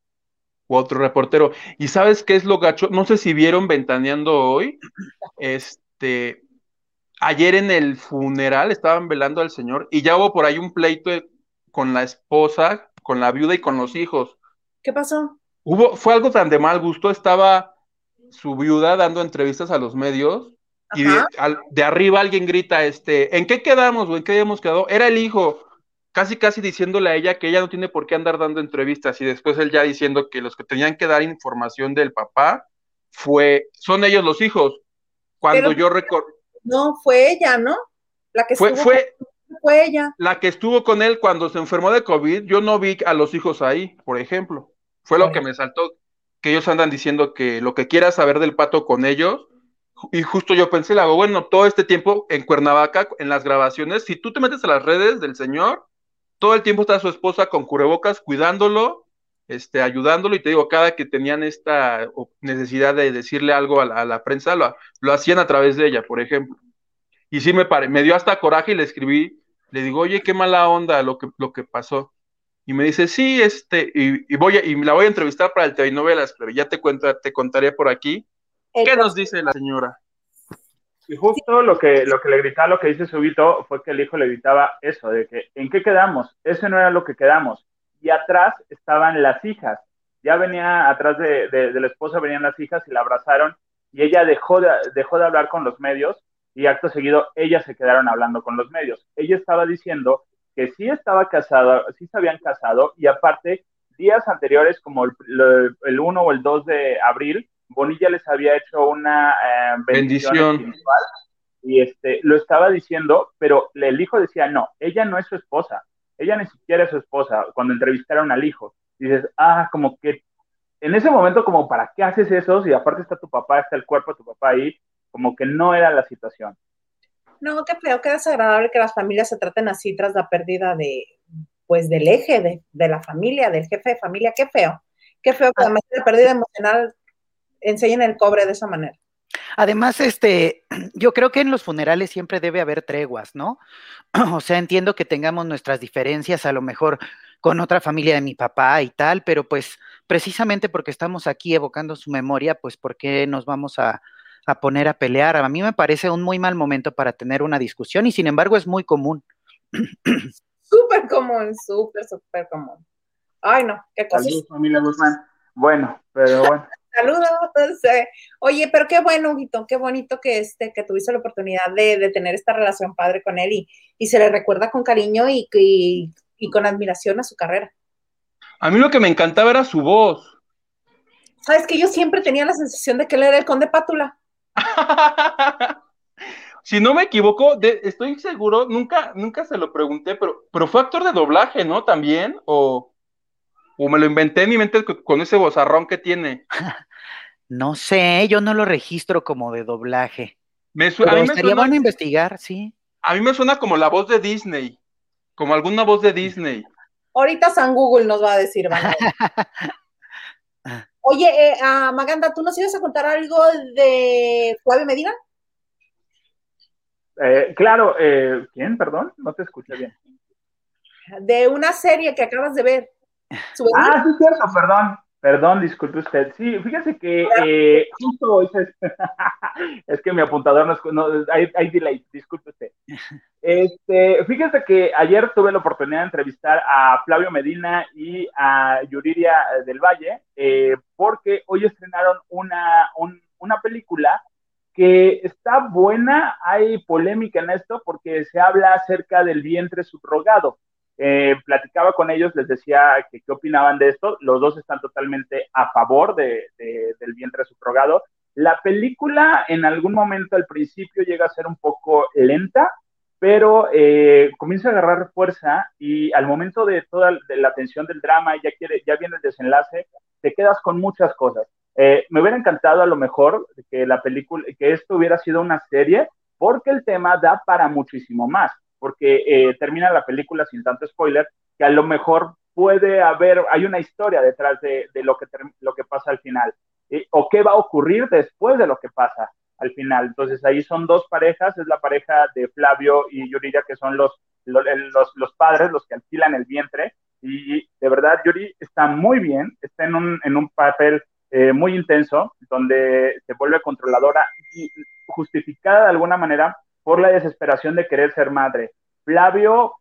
otro reportero. ¿Y sabes qué es lo gacho? No sé si vieron Ventaneando hoy. Este, ayer en el funeral estaban velando al señor y ya hubo por ahí un pleito con la esposa, con la viuda y con los hijos. ¿Qué pasó? Hubo, fue algo tan de mal gusto, estaba su viuda dando entrevistas a los medios y de, arriba alguien grita, este, ¿en qué quedamos o en qué habíamos quedado? Era el hijo, casi casi diciéndole a ella que ella no tiene por qué andar dando entrevistas y después él ya diciendo que los que tenían que dar información del papá fue, son ellos los hijos. Cuando yo recuerdo... No, fue ella, ¿no? La que fue, fue, fue ella. La que estuvo con él cuando se enfermó de COVID, yo no vi a los hijos ahí, por ejemplo. Fue lo que me saltó, que ellos andan diciendo que lo que quieras saber del pato con ellos, y justo yo pensé, hago, bueno, todo este tiempo en Cuernavaca, en las grabaciones, si tú te metes a las redes del señor, todo el tiempo está su esposa con cubrebocas cuidándolo, este, ayudándolo, y te digo, cada que tenían esta necesidad de decirle algo a la, prensa, lo, lo, hacían a través de ella, por ejemplo. Y sí me, pare, me dio hasta coraje y le escribí, le digo, oye, qué mala onda lo que, lo que pasó. Y me dice, sí, este, y, voy a, y la voy a entrevistar para el TV Novelas, pero ya te cuento, te contaré por aquí. ¿Qué nos dice la señora? Y justo lo que, lo que le gritaba, lo que dice Subito, fue que el hijo le gritaba eso, de que ¿en qué quedamos? Ese no era lo que quedamos. Y atrás estaban las hijas. Ya venía atrás de, de, la esposa, venían las hijas y la abrazaron y ella dejó de, dejó de hablar con los medios y acto seguido ellas se quedaron hablando con los medios. Ella estaba diciendo que sí estaba casada, sí se habían casado y aparte días anteriores como el, el 1 o el 2 de abril Bonilla les había hecho una eh, bendición, y este, lo estaba diciendo, pero el hijo decía, no, ella no es su esposa, ella ni siquiera es su esposa, cuando entrevistaron al hijo. Dices, ah, como que en ese momento, como, ¿para qué haces eso? Si aparte está tu papá, está el cuerpo de tu papá ahí, como que no era la situación. No, qué feo, qué desagradable que las familias se traten así tras la pérdida de, pues, del eje de, de la familia, del jefe de familia, qué feo. Qué feo que además de la pérdida emocional enseñen el cobre de esa manera. Además, este, yo creo que en los funerales siempre debe haber treguas, ¿no? O sea, entiendo que tengamos nuestras diferencias, a lo mejor con otra familia de mi papá y tal, pero pues precisamente porque estamos aquí evocando su memoria, pues ¿por qué nos vamos a, a poner a pelear? A mí me parece un muy mal momento para tener una discusión y sin embargo es muy común. Súper común, súper, súper común. Ay, no, qué cosa. familia Guzmán. Bueno, pero bueno. Saludos. Oye, pero qué bueno, Huguito, qué bonito que este, que tuviste la oportunidad de, tener esta relación padre con él y, se le recuerda con cariño y, y, con admiración a su carrera. A mí lo que me encantaba era su voz. Sabes que yo siempre tenía la sensación de que él era el conde Pátula. si no me equivoco, estoy seguro, nunca, nunca se lo pregunté, pero, pero fue actor de doblaje, ¿no? También, o o me lo inventé en mi mente con ese bozarrón que tiene. No sé, yo no lo registro como de doblaje. Me a mí me suena, a investigar, sí. A mí me suena como la voz de Disney, como alguna voz de Disney. Ahorita San Google nos va a decir, Oye, eh, ah, Maganda, ¿tú nos ibas a contar algo de Flavio Medina? Eh, claro, eh, ¿quién? Perdón, no te escuché bien. De una serie que acabas de ver. Ah, sí, cierto, perdón. Perdón, disculpe usted. Sí, fíjese que eh, justo es, que mi apuntador no, hay, hay, delay, disculpe usted. Este, fíjese que ayer tuve la oportunidad de entrevistar a Flavio Medina y a Yuriria del Valle, eh, porque hoy estrenaron una, una película que está buena, hay polémica en esto porque se habla acerca del vientre subrogado. Eh, platicaba con ellos, les decía que qué opinaban de esto. Los dos están totalmente a favor de, del vientre subrogado. La película en algún momento al principio llega a ser un poco lenta, pero eh, comienza a agarrar fuerza y al momento de toda la atención del drama, ya viene el desenlace, te quedas con muchas cosas. Eh, me hubiera encantado a lo mejor que la película, que esto hubiera sido una serie, porque el tema da para muchísimo más porque eh, termina la película sin tanto spoiler, que a lo mejor puede haber, hay una historia detrás de, lo, que lo que pasa al final, o qué va a ocurrir después de lo que pasa al final. Entonces ahí son dos parejas, es la pareja de Flavio y Yuridia, que son los, los, los, padres, los que alquilan el vientre, y de verdad Yuri está muy bien, está en un, en un papel eh, muy intenso, donde se vuelve controladora y justificada de alguna manera por la desesperación de querer ser madre. Flavio,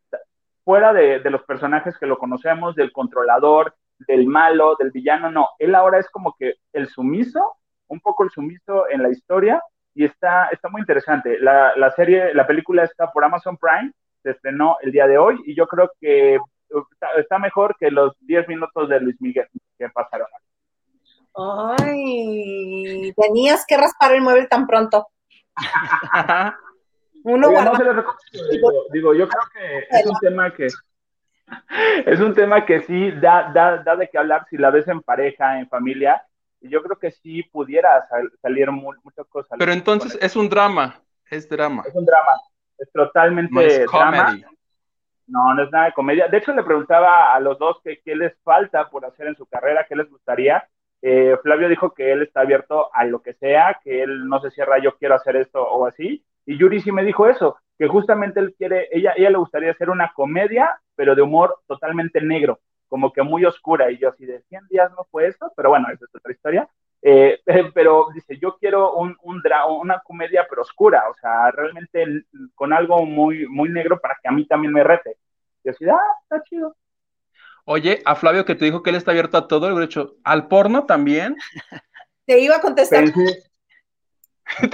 fuera de, de los personajes que lo conocemos, del controlador, del malo, del villano, no, él ahora es como que el sumiso, un poco el sumiso en la historia, y está, está muy interesante. La, la serie, la película está por Amazon Prime, se estrenó el día de hoy, y yo creo que está, mejor que los 10 minutos de Luis Miguel que pasaron. Ay, tenías que raspar el mueble tan pronto. Uno no se digo, digo, yo creo que es un tema que es un tema que sí da, da, da de qué hablar si la ves en pareja, en familia, y yo creo que sí pudiera salir muchas cosas. Pero entonces es un drama, es drama. Es un drama, es totalmente drama. No, no es nada de comedia. De hecho, le preguntaba a los dos qué, qué les falta por hacer en su carrera, qué les gustaría. Eh, Flavio dijo que él está abierto a lo que sea, que él no se cierra, yo quiero hacer esto o así. Y Yuri sí me dijo eso, que justamente él quiere, ella, ella le gustaría hacer una comedia, pero de humor totalmente negro, como que muy oscura. Y yo así de 100 días no fue eso, pero bueno, esa es otra historia. Eh, pero dice, yo quiero un, un una comedia pero oscura, o sea, realmente con algo muy, muy negro para que a mí también me rete. Y así, ah, está chido. Oye, a Flavio que te dijo que él está abierto a todo, el hecho, ¿al porno también? Te iba a contestar.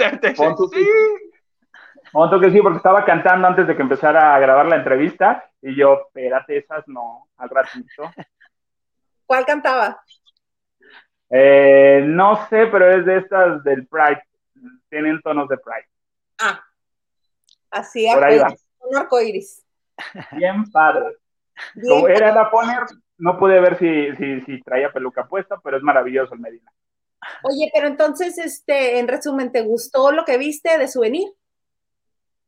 sí. Monto que sí, porque estaba cantando antes de que empezara a grabar la entrevista y yo, espérate, esas no, al ratito. ¿Cuál cantaba? Eh, no sé, pero es de estas del Pride. Tienen tonos de Pride. Ah, así es. Un arco iris. Bien padre. Como era la poner, no pude ver si, si, si traía peluca puesta, pero es maravilloso el Medina. Oye, pero entonces, este, en resumen, ¿te gustó lo que viste de Souvenir?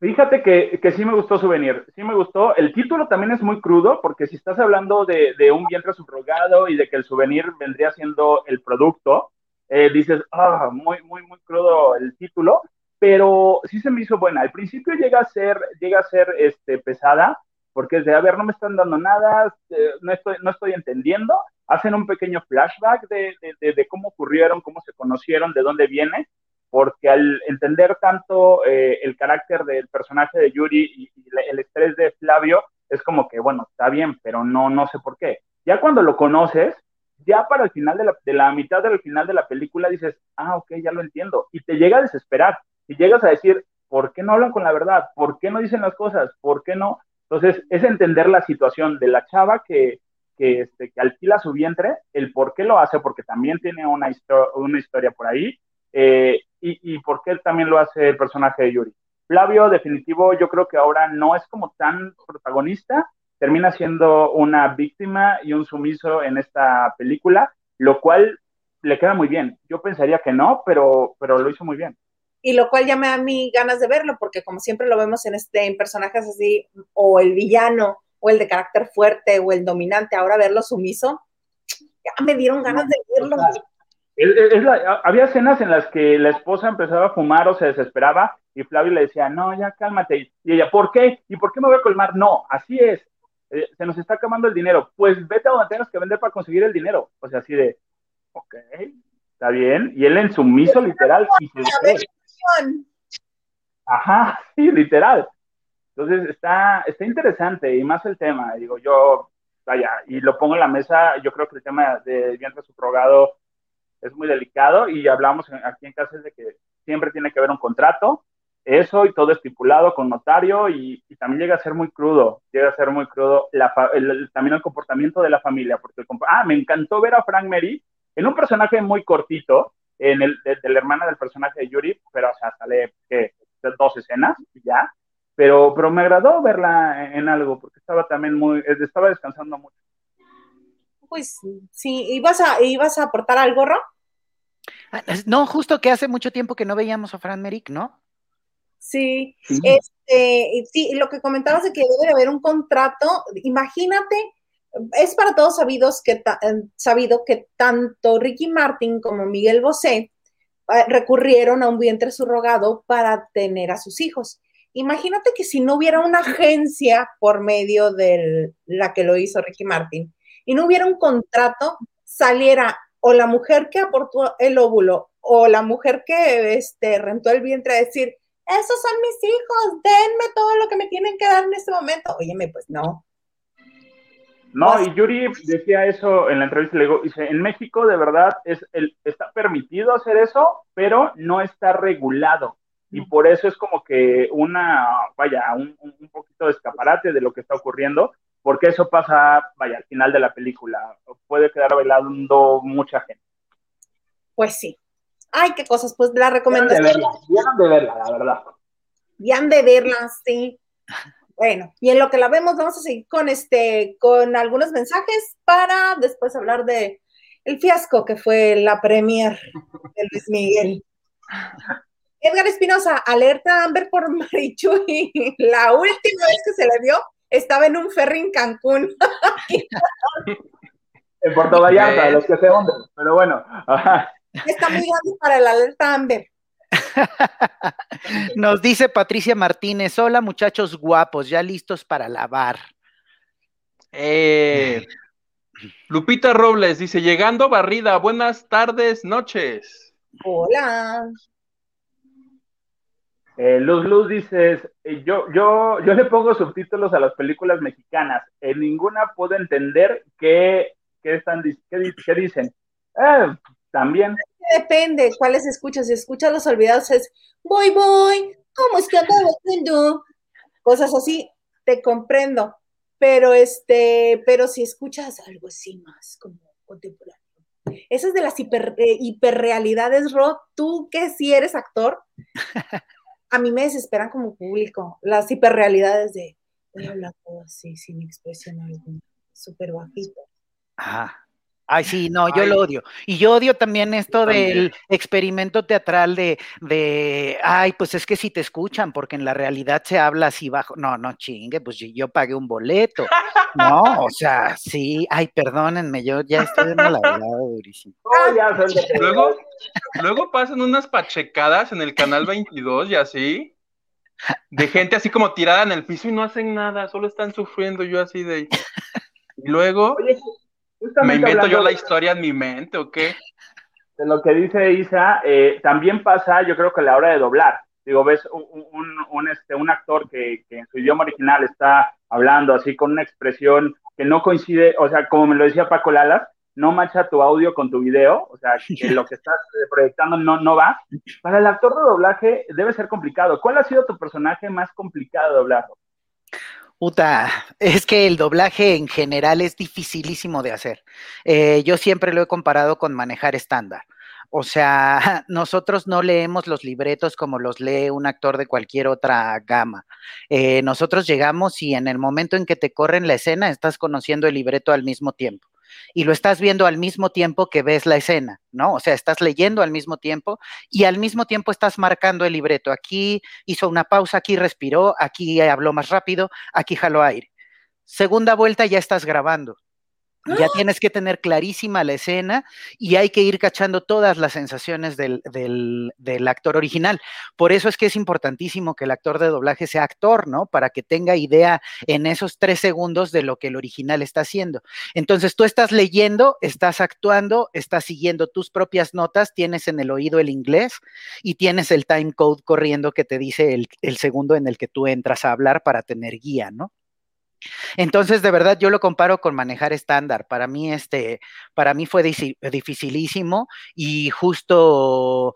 Fíjate que, que, sí me gustó Souvenir, sí me gustó. El título también es muy crudo, porque si estás hablando de, de un vientre subrogado y de que el souvenir vendría siendo el producto, eh, dices, ah, muy, muy, muy crudo el título, pero sí se me hizo buena. Al principio llega a ser, llega a ser este, pesada, porque es de, a ver, no me están dando nada, eh, no, estoy, no estoy entendiendo. Hacen un pequeño flashback de, de, de, cómo ocurrieron, cómo se conocieron, de dónde viene, porque al entender tanto eh, el carácter del personaje de Yuri y, el estrés de Flavio, es como que, bueno, está bien, pero no, no sé por qué. Ya cuando lo conoces, ya para el final de la, de la mitad del final de la película dices, ah, ok, ya lo entiendo, y te llega a desesperar, y llegas a decir, ¿por qué no hablan con la verdad? ¿Por qué no dicen las cosas? ¿Por qué no? Entonces, es entender la situación de la chava que, que, este, que alquila su vientre, el por qué lo hace, porque también tiene una, una historia por ahí, eh, y, por qué también lo hace el personaje de Yuri. Flavio, definitivo, yo creo que ahora no es como tan protagonista, termina siendo una víctima y un sumiso en esta película, lo cual le queda muy bien. Yo pensaría que no, pero, pero lo hizo muy bien. Y lo cual ya me da a mí ganas de verlo, porque como siempre lo vemos en, este, en personajes así, o el villano, o el de carácter fuerte, o el dominante, ahora verlo sumiso, ya me dieron ganas de verlo había escenas en las que la esposa empezaba a fumar o se desesperaba y Flavio le decía, no, ya cálmate. Y ella, ¿por qué? ¿Y por qué me voy a colmar? No, así es. Eh, se nos está acabando el dinero. Pues vete a donde tengas que vender para conseguir el dinero. O sea, así de, ok, está bien. Y él en sumiso, literal. Ajá, sí, literal. Entonces está, está interesante y más el tema. Digo, yo, vaya, y lo pongo en la mesa. Yo creo que el tema de vientre subrogado es muy delicado y hablamos aquí en casa de que siempre tiene que haber un contrato, eso y todo estipulado con notario y, también llega a ser muy crudo, llega a ser muy crudo la, también el comportamiento de la familia, porque ah, me encantó ver a Frank Mary en un personaje muy cortito, en el, de, la hermana del personaje de Yuri, pero o sea, sale que dos escenas y ya, pero, pero me agradó verla en, algo, porque estaba también muy, estaba descansando mucho pues sí, ¿ibas a, ibas a aportar algo, Ro? Ah, no, justo que hace mucho tiempo que no veíamos a Fran Merrick, ¿no? Sí, este, sí, lo que comentabas de que debe haber un contrato, imagínate, es para todos sabidos que eh, sabido que tanto Ricky Martin como Miguel Bosé eh, recurrieron a un vientre subrogado para tener a sus hijos. Imagínate que si no hubiera una agencia por medio de la que lo hizo Ricky Martin, y no hubiera un contrato, saliera o la mujer que aportó el óvulo o la mujer que este, rentó el vientre a decir, esos son mis hijos, denme todo lo que me tienen que dar en este momento. Óyeme, pues no. No, pues y Yuri decía eso en la entrevista, le digo, dice, en México de verdad es el, está permitido hacer eso, pero no está regulado. Y por eso es como que una, vaya, un, un poquito de escaparate de lo que está ocurriendo, porque eso pasa, vaya, al final de la película. Puede quedar bailando mucha gente. Pues sí. Ay, qué cosas, pues la recomendación. Bien de verla, la verdad. Bien de verla, sí. Bueno, y en lo que la vemos, vamos a seguir con este, con algunos mensajes para después hablar de el fiasco que fue la premier de Luis Miguel. Edgar Espinosa, alerta Amber por Marichuy. La última vez que se le vio, estaba en un ferry en Cancún. en Puerto Vallarta, los que se hunden, pero bueno. Está muy grande para el alerta Amber. Nos dice Patricia Martínez, hola muchachos guapos, ya listos para lavar. Eh, Lupita Robles dice, llegando barrida, buenas tardes, noches. Hola. Eh, Luz Luz dices, eh, yo, yo, yo le pongo subtítulos a las películas mexicanas. En ninguna puedo entender qué, qué están, qué, dicen. Eh, también. Depende, ¿cuáles escuchas? Si escuchas los olvidados es, voy, voy, ¿cómo es que haciendo? Cosas así, te comprendo. Pero este, pero si escuchas algo así más como contemporáneo. Esas de las hiper, hiperrealidades, Rod, tú que si eres actor, a mí me desesperan como público las hiperrealidades de voy a hablar todo así, sin expresión alguna, súper bajito. Ajá. Ay, sí, no, yo lo odio. Y yo odio también esto del experimento teatral de, de, ay, pues es que si te escuchan, porque en la realidad se habla así bajo. No, no, chingue, pues yo pagué un boleto. No, o sea, sí, ay, perdónenme, yo ya estoy la verdad durísimo. luego, luego pasan unas pachecadas en el canal 22 y así, de gente así como tirada en el piso y no hacen nada, solo están sufriendo yo así de... Y luego... ¿Me invento yo la historia en mi mente o qué? De lo que dice Isa, eh, también pasa, yo creo que a la hora de doblar. Digo, ves un, este, un actor que, en su idioma original está hablando así con una expresión que no coincide, o sea, como me lo decía Paco Lalas, no marcha tu audio con tu video, o sea, que lo que estás eh, proyectando no, no va. Para el actor de doblaje debe ser complicado. ¿Cuál ha sido tu personaje más complicado de doblar? Puta, es que el doblaje en general es dificilísimo de hacer. Eh, yo siempre lo he comparado con manejar estándar. O sea, nosotros no leemos los libretos como los lee un actor de cualquier otra gama. Eh, nosotros llegamos y en el momento en que te corren la escena estás conociendo el libreto al mismo tiempo y lo estás viendo al mismo tiempo que ves la escena, ¿no? O sea, estás leyendo al mismo tiempo y al mismo tiempo estás marcando el libreto. Aquí hizo una pausa, aquí respiró, aquí habló más rápido, aquí jaló aire. Segunda vuelta ya estás grabando. Ya ¡Ah! tienes que tener clarísima la escena y hay que ir cachando todas las sensaciones del, del, actor original. Por eso es que es importantísimo que el actor de doblaje sea actor, ¿no? Para que tenga idea en esos tres segundos de lo que el original está haciendo. Entonces tú estás leyendo, estás actuando, estás siguiendo tus propias notas, tienes en el oído el inglés y tienes el time code corriendo que te dice el, el segundo en el que tú entras a hablar para tener guía, ¿no? Entonces, de verdad, yo lo comparo con manejar estándar. Para mí, este, para mí fue dificilísimo y justo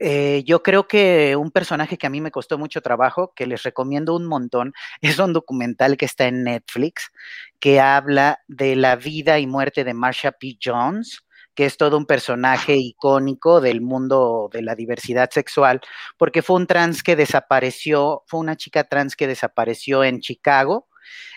eh, yo creo que un personaje que a mí me costó mucho trabajo, que les recomiendo un montón, es un documental que está en Netflix, que habla de la vida y muerte de Marsha P. Jones que es todo un personaje icónico del mundo de la diversidad sexual, porque fue un trans que desapareció, fue una chica trans que desapareció en Chicago,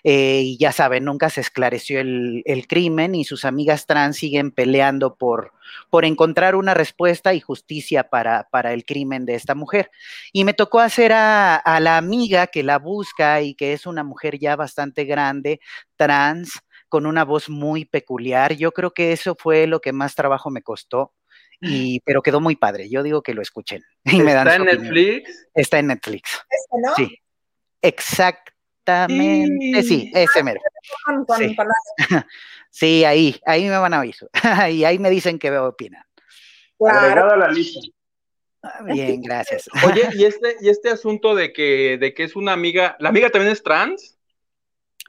eh, y ya saben, nunca se esclareció el, crimen y sus amigas trans siguen peleando por, por encontrar una respuesta y justicia para, para, el crimen de esta mujer. Y me tocó hacer a, a la amiga que la busca y que es una mujer ya bastante grande, trans, con una voz muy peculiar. Yo creo que eso fue lo que más trabajo me costó. Y, pero quedó muy padre. Yo digo que lo escuchen. ¿Está en Netflix? Está en Netflix. Sí. Exacto Exactamente, sí, ese mero. Sí. ahí, ahí me van a oír. y ahí me dicen que opinan. Claro. a la lista. Ah, bien, gracias. Oye, ¿y este, y este asunto de que, de que es una amiga, ¿la amiga también es trans?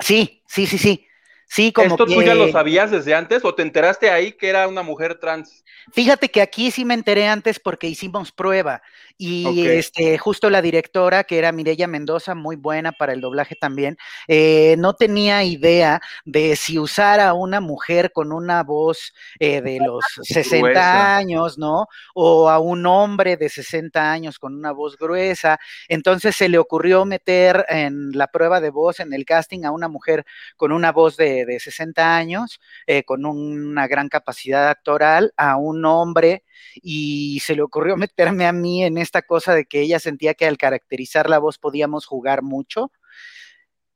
Sí, sí, sí, sí. Sí, como ¿Esto tú ya lo sabías desde antes o te enteraste ahí que era una mujer trans? Fíjate que aquí sí me enteré antes porque hicimos prueba y este, justo la directora, que era Mireya Mendoza, muy buena para el doblaje también, eh, no tenía idea de si usar a una mujer con una voz eh, de los 60 años, ¿no? O a un hombre de 60 años con una voz gruesa. Entonces se le ocurrió meter en la prueba de voz, en el casting, a una mujer con una voz de, de 60 años, eh, con una gran capacidad actoral, a un hombre y se le ocurrió meterme a mí en esta cosa de que ella sentía que al caracterizar la voz podíamos jugar mucho.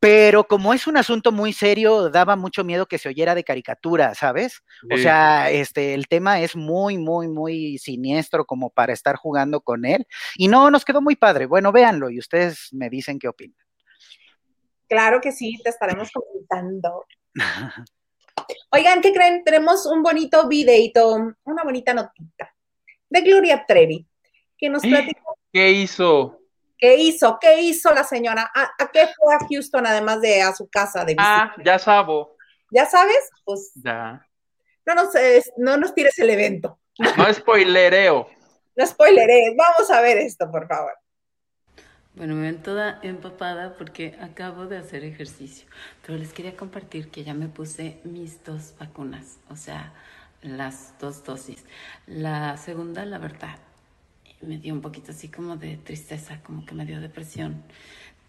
Pero como es un asunto muy serio, daba mucho miedo que se oyera de caricatura, ¿sabes? O sea, este, el tema es muy, muy, muy siniestro como para estar jugando con él. Y no, nos quedó muy padre. Bueno, véanlo y ustedes me dicen qué opinan. Claro que sí, te estaremos comentando. Oigan, ¿qué creen? Tenemos un bonito videito, una bonita notita de Gloria Trevi, que nos platicó. ¿Qué hizo? ¿Qué hizo? ¿Qué hizo la señora? ¿A, qué fue a Houston además de a su casa de visita? Ah, ya sabo. ¿Ya sabes? Pues. Ya. No nos, no nos tires el evento. No spoilereo. No spoilereo. Vamos a ver esto, por favor. Bueno, me ven toda empapada porque acabo de hacer ejercicio, pero les quería compartir que ya me puse mis dos vacunas, o sea, las dos dosis. La segunda, la verdad, me dio un poquito así como de tristeza, como que me dio depresión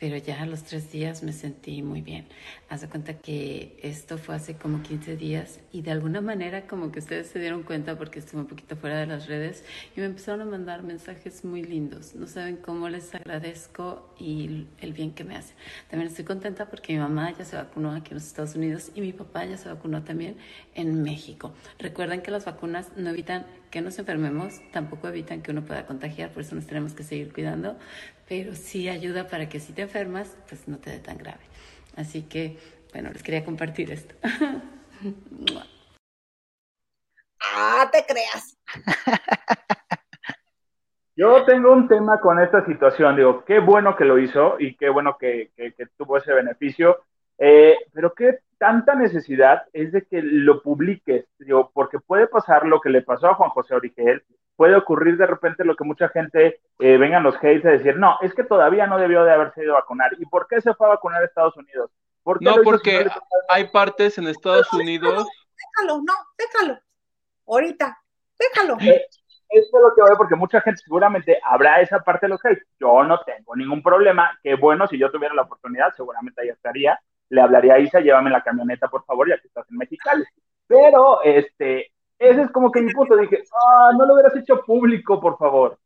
pero ya a los tres días me sentí muy bien. Haz de cuenta que esto fue hace como 15 días y de alguna manera como que ustedes se dieron cuenta porque estuve un poquito fuera de las redes y me empezaron a mandar mensajes muy lindos. No saben cómo les agradezco y el bien que me hacen. También estoy contenta porque mi mamá ya se vacunó aquí en los Estados Unidos y mi papá ya se vacunó también en México. Recuerden que las vacunas no evitan que nos enfermemos, tampoco evitan que uno pueda contagiar, por eso nos tenemos que seguir cuidando, pero sí ayuda para que si te enfermas, pues no te dé tan grave. Así que, bueno, les quería compartir esto. ah, te creas. Yo tengo un tema con esta situación, digo, qué bueno que lo hizo y qué bueno que, tuvo ese beneficio, eh, pero qué tanta necesidad es de que lo publiques, digo, porque puede pasar lo que le pasó a Juan José Origel, puede ocurrir de repente lo que mucha gente eh, vengan los hates a decir, no, es que todavía no debió de haberse ido a vacunar. ¿Y por qué se fue a vacunar a Estados Unidos? no, porque hay partes en Estados Unidos. Déjalo, no, déjalo. Ahorita, déjalo. Eh, esto es lo que voy, porque mucha gente seguramente habrá esa parte de los hates. Yo no tengo ningún problema. Qué bueno, si yo tuviera la oportunidad, seguramente ahí estaría. Le hablaría a Isa, llévame la camioneta, por favor, ya que estás en Mexicali. Pero, este, ese es como que mi punto. Dije, ah, no lo hubieras hecho público, por favor.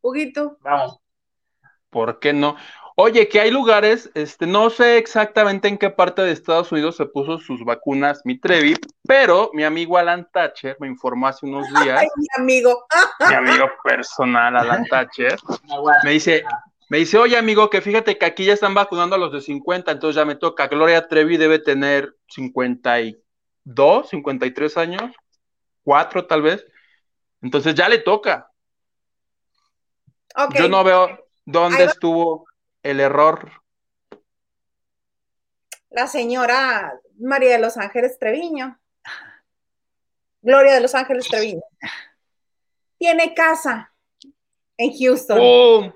Huguito. Vamos. ¿Por qué no? Oye, que hay lugares, este, no sé exactamente en qué parte de Estados Unidos se puso sus vacunas mi Trevi, pero mi amigo Alan Thatcher me informó hace unos días. Ay, mi amigo. mi amigo personal, Alan Thatcher, me dice, me dice, oye amigo, que fíjate que aquí ya están vacunando a los de 50, entonces ya me toca. Gloria Trevi debe tener 52, 53 años cuatro tal vez. Entonces ya le toca. Yo no veo dónde estuvo el error. La señora María de los Ángeles Treviño. Gloria de los Ángeles Treviño. Tiene casa en Houston. Oh.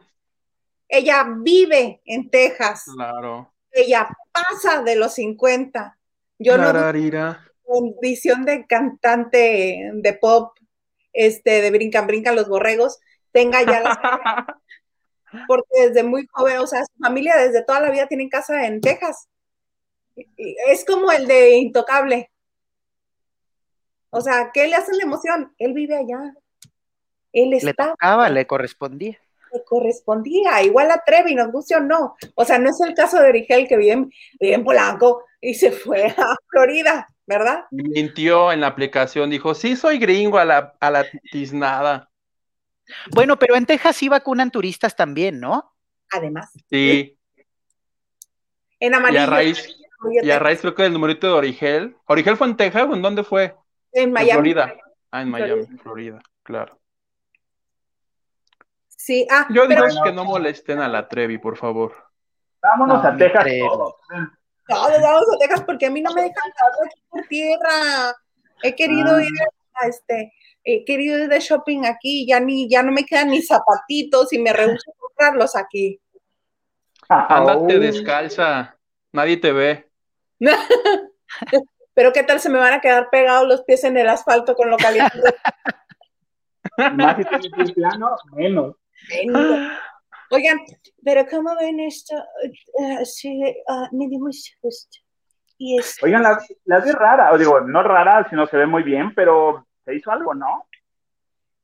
Ella vive en Texas. Claro. Ella pasa de los 50. Yo no condición de cantante de pop, este, de Brincan Brincan los Borregos, tenga ya las... porque desde muy joven, o sea, su familia desde toda la vida tiene casa en Texas. Es como el de Intocable. O sea, ¿qué le hacen la emoción? Él vive allá. Él Le tocaba, le correspondía. Le correspondía, igual a Trevi, nos guste o no. O sea, no es el caso de Rigel que vive vive en Polanco y se fue a Florida. ¿Verdad? Mintió en la aplicación, dijo, sí, soy gringo a la, a la tiznada. Bueno, pero en Texas sí vacunan turistas también, ¿no? Además. Sí. En amarillo. Y a raíz, y a raíz creo que el numerito de Origel. ¿Origel fue en Texas o en dónde fue? En Miami. Florida. Ah, en Miami, Florida, claro. Sí, ah, Yo digo que no molesten a la Trevi, por favor. Vámonos a Texas todos. Vamos a Texas porque a mí no me dejan aquí por tierra. He querido ah. ir a este, he querido ir de shopping aquí, ya ni, ya no me quedan ni zapatitos y me rehuso a comprarlos aquí. Ándate descalza, nadie te ve. Pero qué tal se me van a quedar pegados los pies en el asfalto con lo caliente. Más si tienes plano, menos. Oigan, pero ¿cómo ven esto? Uh, sí, uh, me dio mucho gusto. Y es... Oigan, la, la vi rara, o digo, no rara, sino se ve muy bien, pero se hizo algo, ¿no?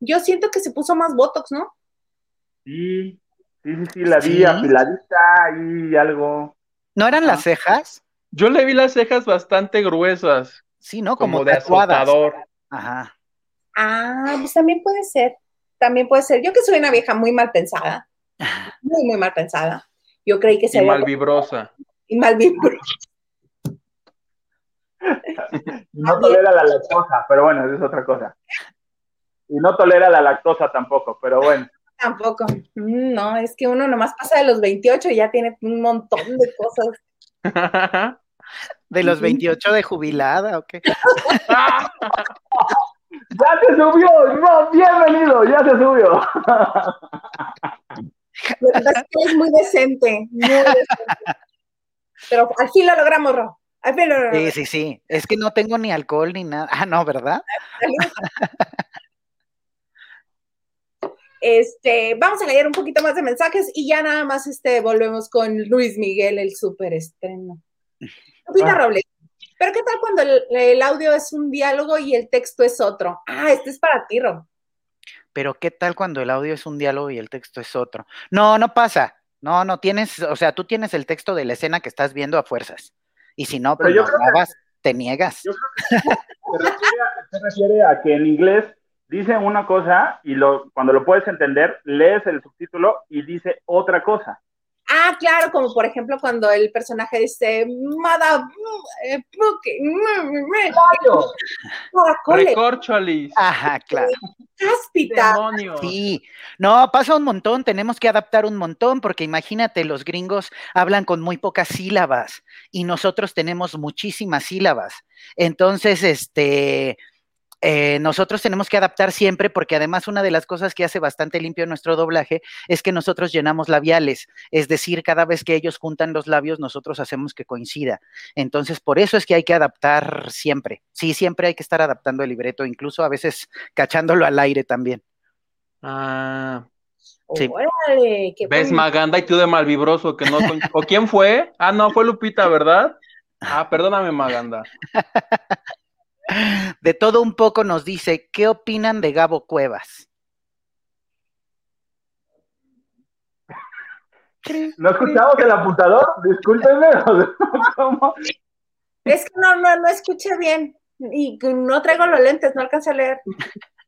Yo siento que se puso más Botox, ¿no? Sí, sí, sí, sí la vi afiladita y algo. ¿No eran las cejas? Yo le vi las cejas bastante gruesas. Sí, ¿no? Como, de azotador. Ajá. Ah, pues también puede ser. También puede ser. Yo que soy una vieja muy mal pensada. Muy, muy mal pensada. Yo creí que se Y mal vibrosa. Y mal vibrosa. no tolera la lactosa, pero bueno, eso es otra cosa. Y no tolera la lactosa tampoco, pero bueno. Tampoco. Mm, no, es que uno nomás pasa de los 28 y ya tiene un montón de cosas. ¿De los 28 de jubilada o qué? ¡Ya se subió! ¡No! ¡Bienvenido! ¡Ya se subió! Es muy decente, muy decente. Pero al fin lo logramos, Ro. Sí, sí, sí. Es que no tengo ni alcohol ni nada. Ah, no, ¿verdad? Este, vamos a leer un poquito más de mensajes y ya nada más este, volvemos con Luis Miguel, el super estreno. Ah. Robles, pero ¿qué tal cuando el, audio es un diálogo y el texto es otro? Ah, este es para ti, Ro. Pero ¿qué tal cuando el audio es un diálogo y el texto es otro? No, no pasa. No, no tienes, o sea, tú tienes el texto de la escena que estás viendo a fuerzas. Y si no, pues te niegas. Yo creo que se, refiere a, que en inglés dice una cosa y lo, cuando lo puedes entender, lees el subtítulo y dice otra cosa. Ah, claro, como por ejemplo cuando el personaje dice Mada eh, Recorcholis. Ajá, claro. Cáspita. Sí, no, pasa un montón, tenemos que adaptar un montón, porque imagínate, los gringos hablan con muy pocas sílabas y nosotros tenemos muchísimas sílabas. Entonces, este, eh, nosotros tenemos que adaptar siempre porque además una de las cosas que hace bastante limpio nuestro doblaje es que nosotros llenamos labiales, es decir, cada vez que ellos juntan los labios, nosotros hacemos que coincida. Entonces, por eso es que hay que adaptar siempre. Sí, siempre hay que estar adaptando el libreto, incluso a veces cachándolo al aire también. Ah. Sí. ¿Ves Maganda y tú de malvibroso que no ¿O quién fue? Ah, no, fue Lupita, ¿verdad? Ah, perdóname, Maganda. De todo un poco nos dice, ¿qué opinan de Gabo Cuevas? ¿No escuchamos el apuntador? Discúlpenme. Es que no, no, no escuché bien y no traigo los lentes, no alcancé a leer.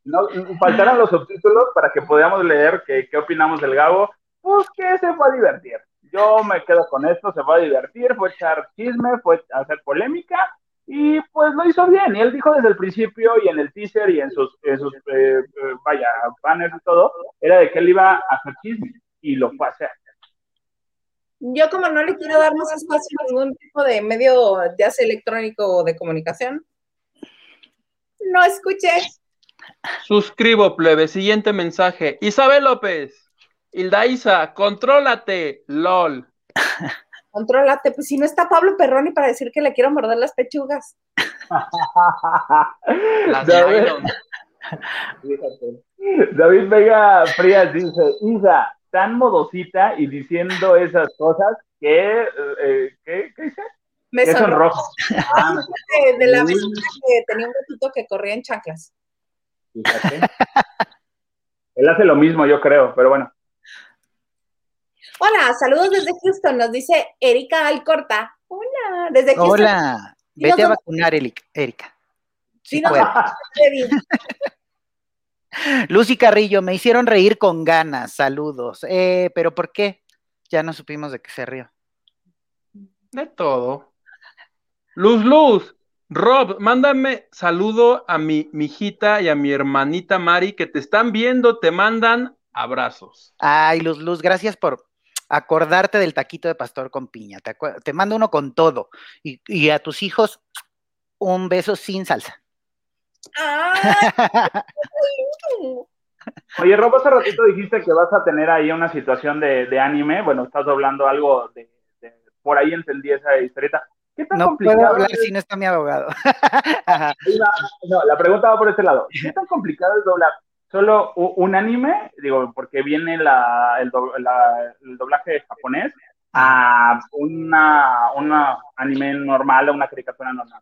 No, faltaron los subtítulos para que podamos leer qué, qué opinamos del Gabo. Pues que se fue a divertir. Yo me quedo con esto, se fue a divertir, fue a echar chisme, fue a hacer polémica y pues lo hizo bien. Y él dijo desde el principio y en el teaser y en sus, en sus eh, eh, vaya, banners y todo, era de que él iba a hacer chisme y lo fue a hacer. Yo como no le quiero dar más espacio a ningún tipo de medio, ya sea electrónico o de comunicación, no escuché. Suscribo, plebe. Siguiente mensaje. Isabel López. Hilda Isa, contrólate, LOL. contrólate, pues si no está Pablo Perroni para decir que le quiero morder las pechugas. David, David Vega Frías dice, Isa, tan modosita y diciendo esas cosas que, eh, ¿qué, dice? Me que son rojos. Ah, de, la vecina que tenía un gatito que corría en chanclas. Fíjate. Él hace lo mismo, yo creo, pero bueno. Hola, saludos desde Houston, nos dice Erika Alcorta. Hola, desde Houston. Hola, vete a vacunar, Erika. Sí, no, Lucy Carrillo, me hicieron reír con ganas, saludos. Eh, pero ¿por qué? Ya no supimos de qué se rió. De todo. Luz Luz, Rob, mándame saludo a mi, mi hijita y a mi hermanita Mari que te están viendo, te mandan Abrazos. Ay, Luz Luz, gracias por acordarte del taquito de pastor con piña. Te, mando uno con todo. Y, a tus hijos, un beso sin salsa. Oye, Robo, hace ratito dijiste que vas a tener ahí una situación de, anime. Bueno, estás doblando algo de, por ahí entendí esa historieta. ¿Qué tan no complicado puedo hablar si no está mi abogado. no, la pregunta va por este lado. ¿Qué tan complicado es doblar solo un anime? Digo, porque viene la, el, el doblaje japonés a una, una anime normal, a una caricatura normal.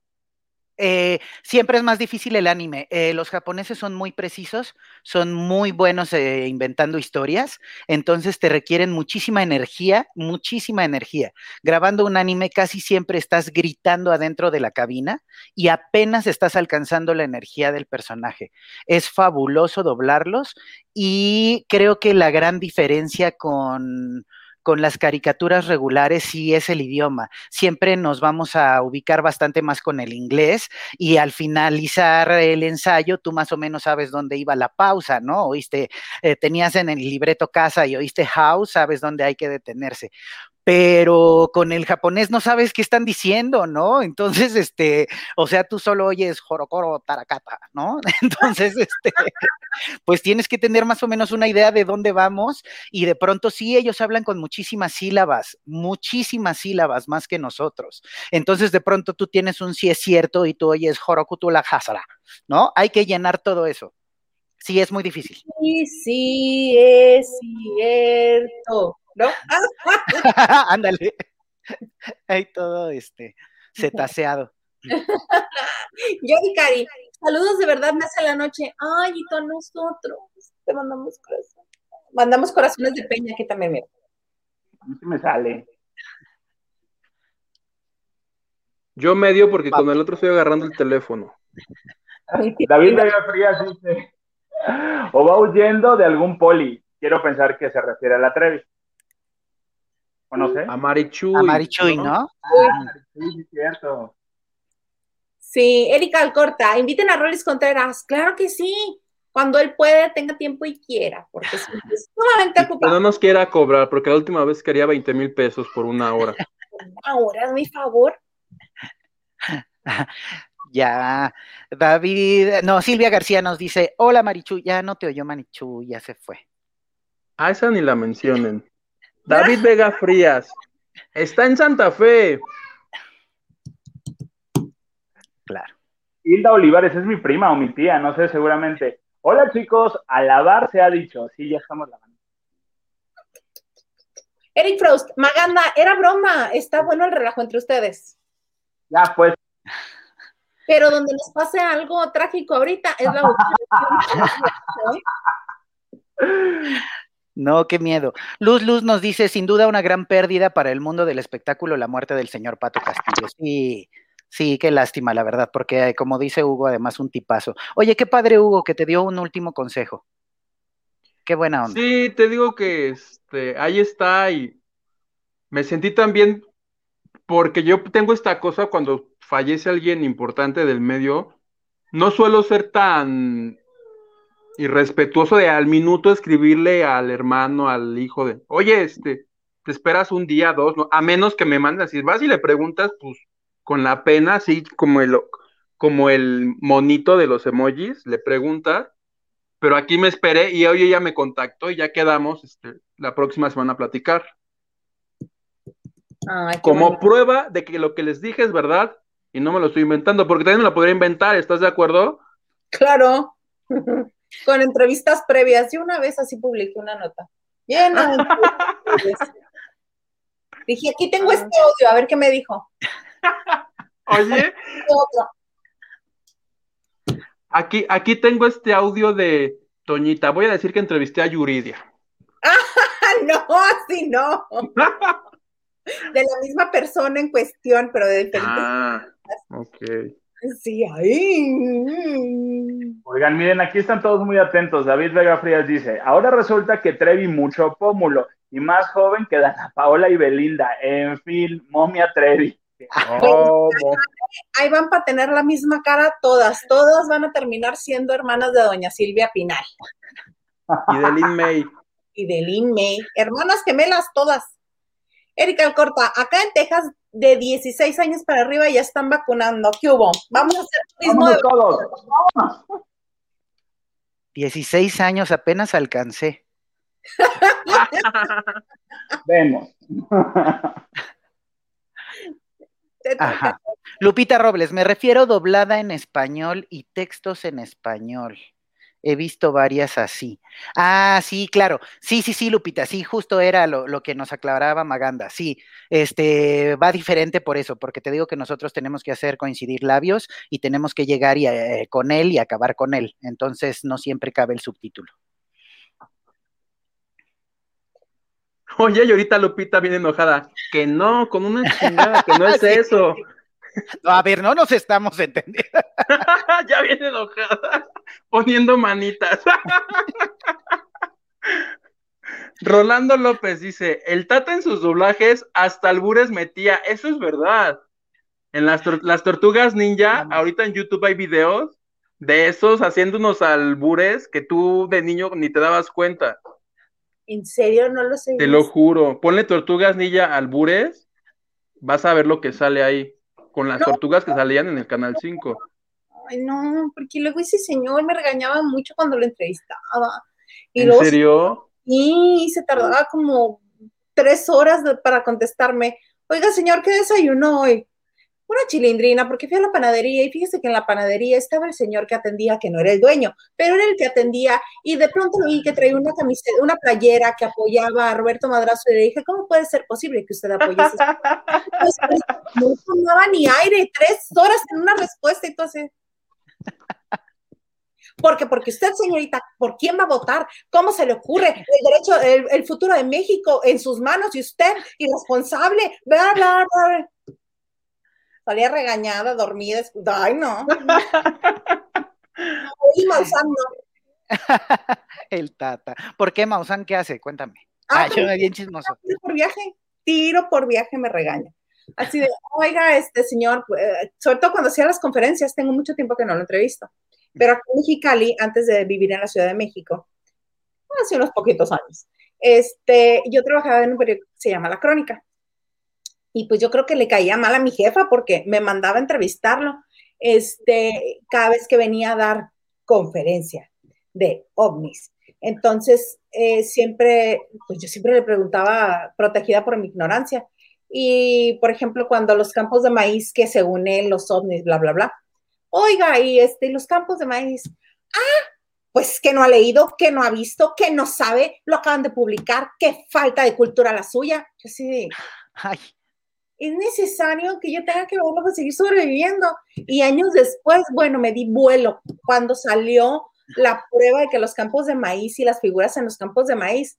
Eh, siempre es más difícil el anime. Eh, los japoneses son muy precisos, son muy buenos eh, inventando historias, entonces te requieren muchísima energía, muchísima energía. Grabando un anime casi siempre estás gritando adentro de la cabina y apenas estás alcanzando la energía del personaje. Es fabuloso doblarlos y creo que la gran diferencia con con las caricaturas regulares sí es el idioma. Siempre nos vamos a ubicar bastante más con el inglés y al finalizar el ensayo tú más o menos sabes dónde iba la pausa, ¿no? Oíste, eh, tenías en el libreto casa y oíste house, sabes dónde hay que detenerse pero con el japonés no sabes qué están diciendo, ¿no? Entonces, este, o sea, tú solo oyes jorokoro tarakata, ¿no? Entonces, este, pues tienes que tener más o menos una idea de dónde vamos y de pronto sí, ellos hablan con muchísimas sílabas, muchísimas sílabas más que nosotros. Entonces, de pronto tú tienes un sí es cierto y tú oyes jorokutula hasara, ¿no? Hay que llenar todo eso. Sí, es muy difícil. Sí, sí, es cierto. ¿No? Ándale. Hay todo este cetaceado. Yo Cari, saludos de verdad, me hace la noche. Ay, y con nosotros. Te mandamos corazones. Mandamos corazones de peña aquí también, mira. Mí me sale. Yo medio porque con el otro estoy agarrando el teléfono. David Vega Frías dice, o va huyendo de algún poli. Quiero pensar que se refiere a la Trevi no sé? A Marichuy. A Marichuy, ¿no? Sí, cierto. Sí, Erika Alcorta, inviten a Rolis Contreras. Claro que sí. Cuando él puede, tenga tiempo y quiera, porque es sumamente ocupado. no nos quiera cobrar, porque la última vez quería 20 mil pesos por una hora. ¿Una hora, mi favor? ya, David, no, Silvia García nos dice, hola Marichu, ya no te oyó Marichu, ya se fue. Ah, esa ni la mencionen. David Vega Frías. Está en Santa Fe. Claro. Hilda Olivares es mi prima o mi tía, no sé, seguramente. Hola chicos, a lavar se ha dicho. Sí, ya estamos lavando. Eric Frost, Maganda, era broma. Está bueno el relajo entre ustedes. Ya, pues. Pero donde nos pase algo trágico ahorita es la No, qué miedo. Luz Luz nos dice, sin duda una gran pérdida para el mundo del espectáculo, la muerte del señor Pato Castillo. Sí, sí, qué lástima, la verdad, porque como dice Hugo, además un tipazo. Oye, qué padre Hugo, que te dio un último consejo. Qué buena onda. Sí, te digo que este, ahí está y me sentí también porque yo tengo esta cosa cuando fallece alguien importante del medio, no suelo ser tan y respetuoso de al minuto escribirle al hermano, al hijo de, oye, este, te esperas un día, dos, ¿no? a menos que me mandes, si vas y le preguntas, pues con la pena, así como el, como el monito de los emojis, le preguntas, pero aquí me esperé y hoy ella me contactó y ya quedamos este, la próxima semana a platicar. como prueba de que lo que les dije es verdad y no me lo estoy inventando, porque también me lo podría inventar, ¿estás de acuerdo? Claro. con entrevistas previas. y una vez así publiqué una nota. Bien, Dije, aquí tengo este audio, a ver qué me dijo. Oye. Aquí, aquí tengo este audio de Toñita. Voy a decir que entrevisté a Yuridia. no, así no. de la misma persona en cuestión, pero de diferentes. Ah, ok. Sí, ahí. Oigan, miren, aquí están todos muy atentos. David Vega Frías dice, ahora resulta que Trevi mucho pómulo y más joven que Dana Paola y Belinda. En fin, momia Trevi. Ahí van para tener la misma cara todas. Todas van a terminar siendo hermanas de doña Silvia Pinal. Y de Lin May. y de Lin May, hermanas gemelas todas. Erika Alcorta, acá en Texas, de 16 años para arriba ya están vacunando. ¿Qué hubo? Vamos a hacer turismo de... todos. 16 años apenas alcancé. Vemos. Ajá. Lupita Robles, me refiero doblada en español y textos en español. He visto varias así. Ah, sí, claro. Sí, sí, sí, Lupita, sí, justo era lo, que nos aclaraba Maganda. Sí, este va diferente por eso, porque te digo que nosotros tenemos que hacer coincidir labios y tenemos que llegar y, eh, con él y acabar con él. Entonces no siempre cabe el subtítulo. Oye, y ahorita Lupita viene enojada. Que no, con una chingada, que no es eso. a ver, no nos estamos entendiendo. ya viene enojada, poniendo manitas. Rolando López dice, el Tata en sus doblajes hasta albures metía, eso es verdad. En las, las tortugas ninja, ahorita en YouTube hay videos de esos haciendo unos albures que tú de niño ni te dabas cuenta. ¿En serio? No lo sé. Te lo juro. Ponle tortugas ninja albures, vas a ver lo que sale ahí con las tortugas que salían en el Canal 5. Ay, no, porque luego ese señor me regañaba mucho cuando lo entrevistaba. ¿En serio? Y se tardaba como tres horas para contestarme. Oiga, señor, ¿qué desayunó hoy? una chilindrina porque fui a la panadería y fíjese que en la panadería estaba el señor que atendía, que no era el dueño, pero era el que atendía y de pronto vi que traía una camiseta, una playera que apoyaba a Roberto Madrazo y le dije, ¿cómo puede ser posible que usted apoye pues, pues, no tomaba ni aire, tres horas en una respuesta y todo así. Porque, porque usted, señorita, ¿por quién va a votar? ¿Cómo se le ocurre? El derecho, el, el futuro de México en sus manos y usted, irresponsable, bla, bla, bla salía regañada, dormida, ay no. y Maussan no. El tata. ¿Por qué Maussan qué hace? Cuéntame. Ah, yo me bien chismoso. Tiro por viaje, tiro por viaje me regaña. Así de, oiga, este señor, eh, sobre todo cuando hacía las conferencias, tengo mucho tiempo que no lo entrevisto, pero aquí en Mexicali, antes de vivir en la Ciudad de México, hace unos poquitos años, este, yo trabajaba en un periódico que se llama La Crónica. Y pues yo creo que le caía mal a mi jefa porque me mandaba a entrevistarlo este, cada vez que venía a dar conferencia de ovnis. Entonces, eh, siempre, pues yo siempre le preguntaba, protegida por mi ignorancia. Y, por ejemplo, cuando los campos de maíz, que según él, los ovnis, bla, bla, bla. Oiga, y este, los campos de maíz. Ah, pues que no ha leído, que no ha visto, que no sabe, lo acaban de publicar, qué falta de cultura la suya. Yo sí, Ay es necesario que yo tenga que volver a seguir sobreviviendo. Y años después, bueno, me di vuelo cuando salió la prueba de que los campos de maíz y las figuras en los campos de maíz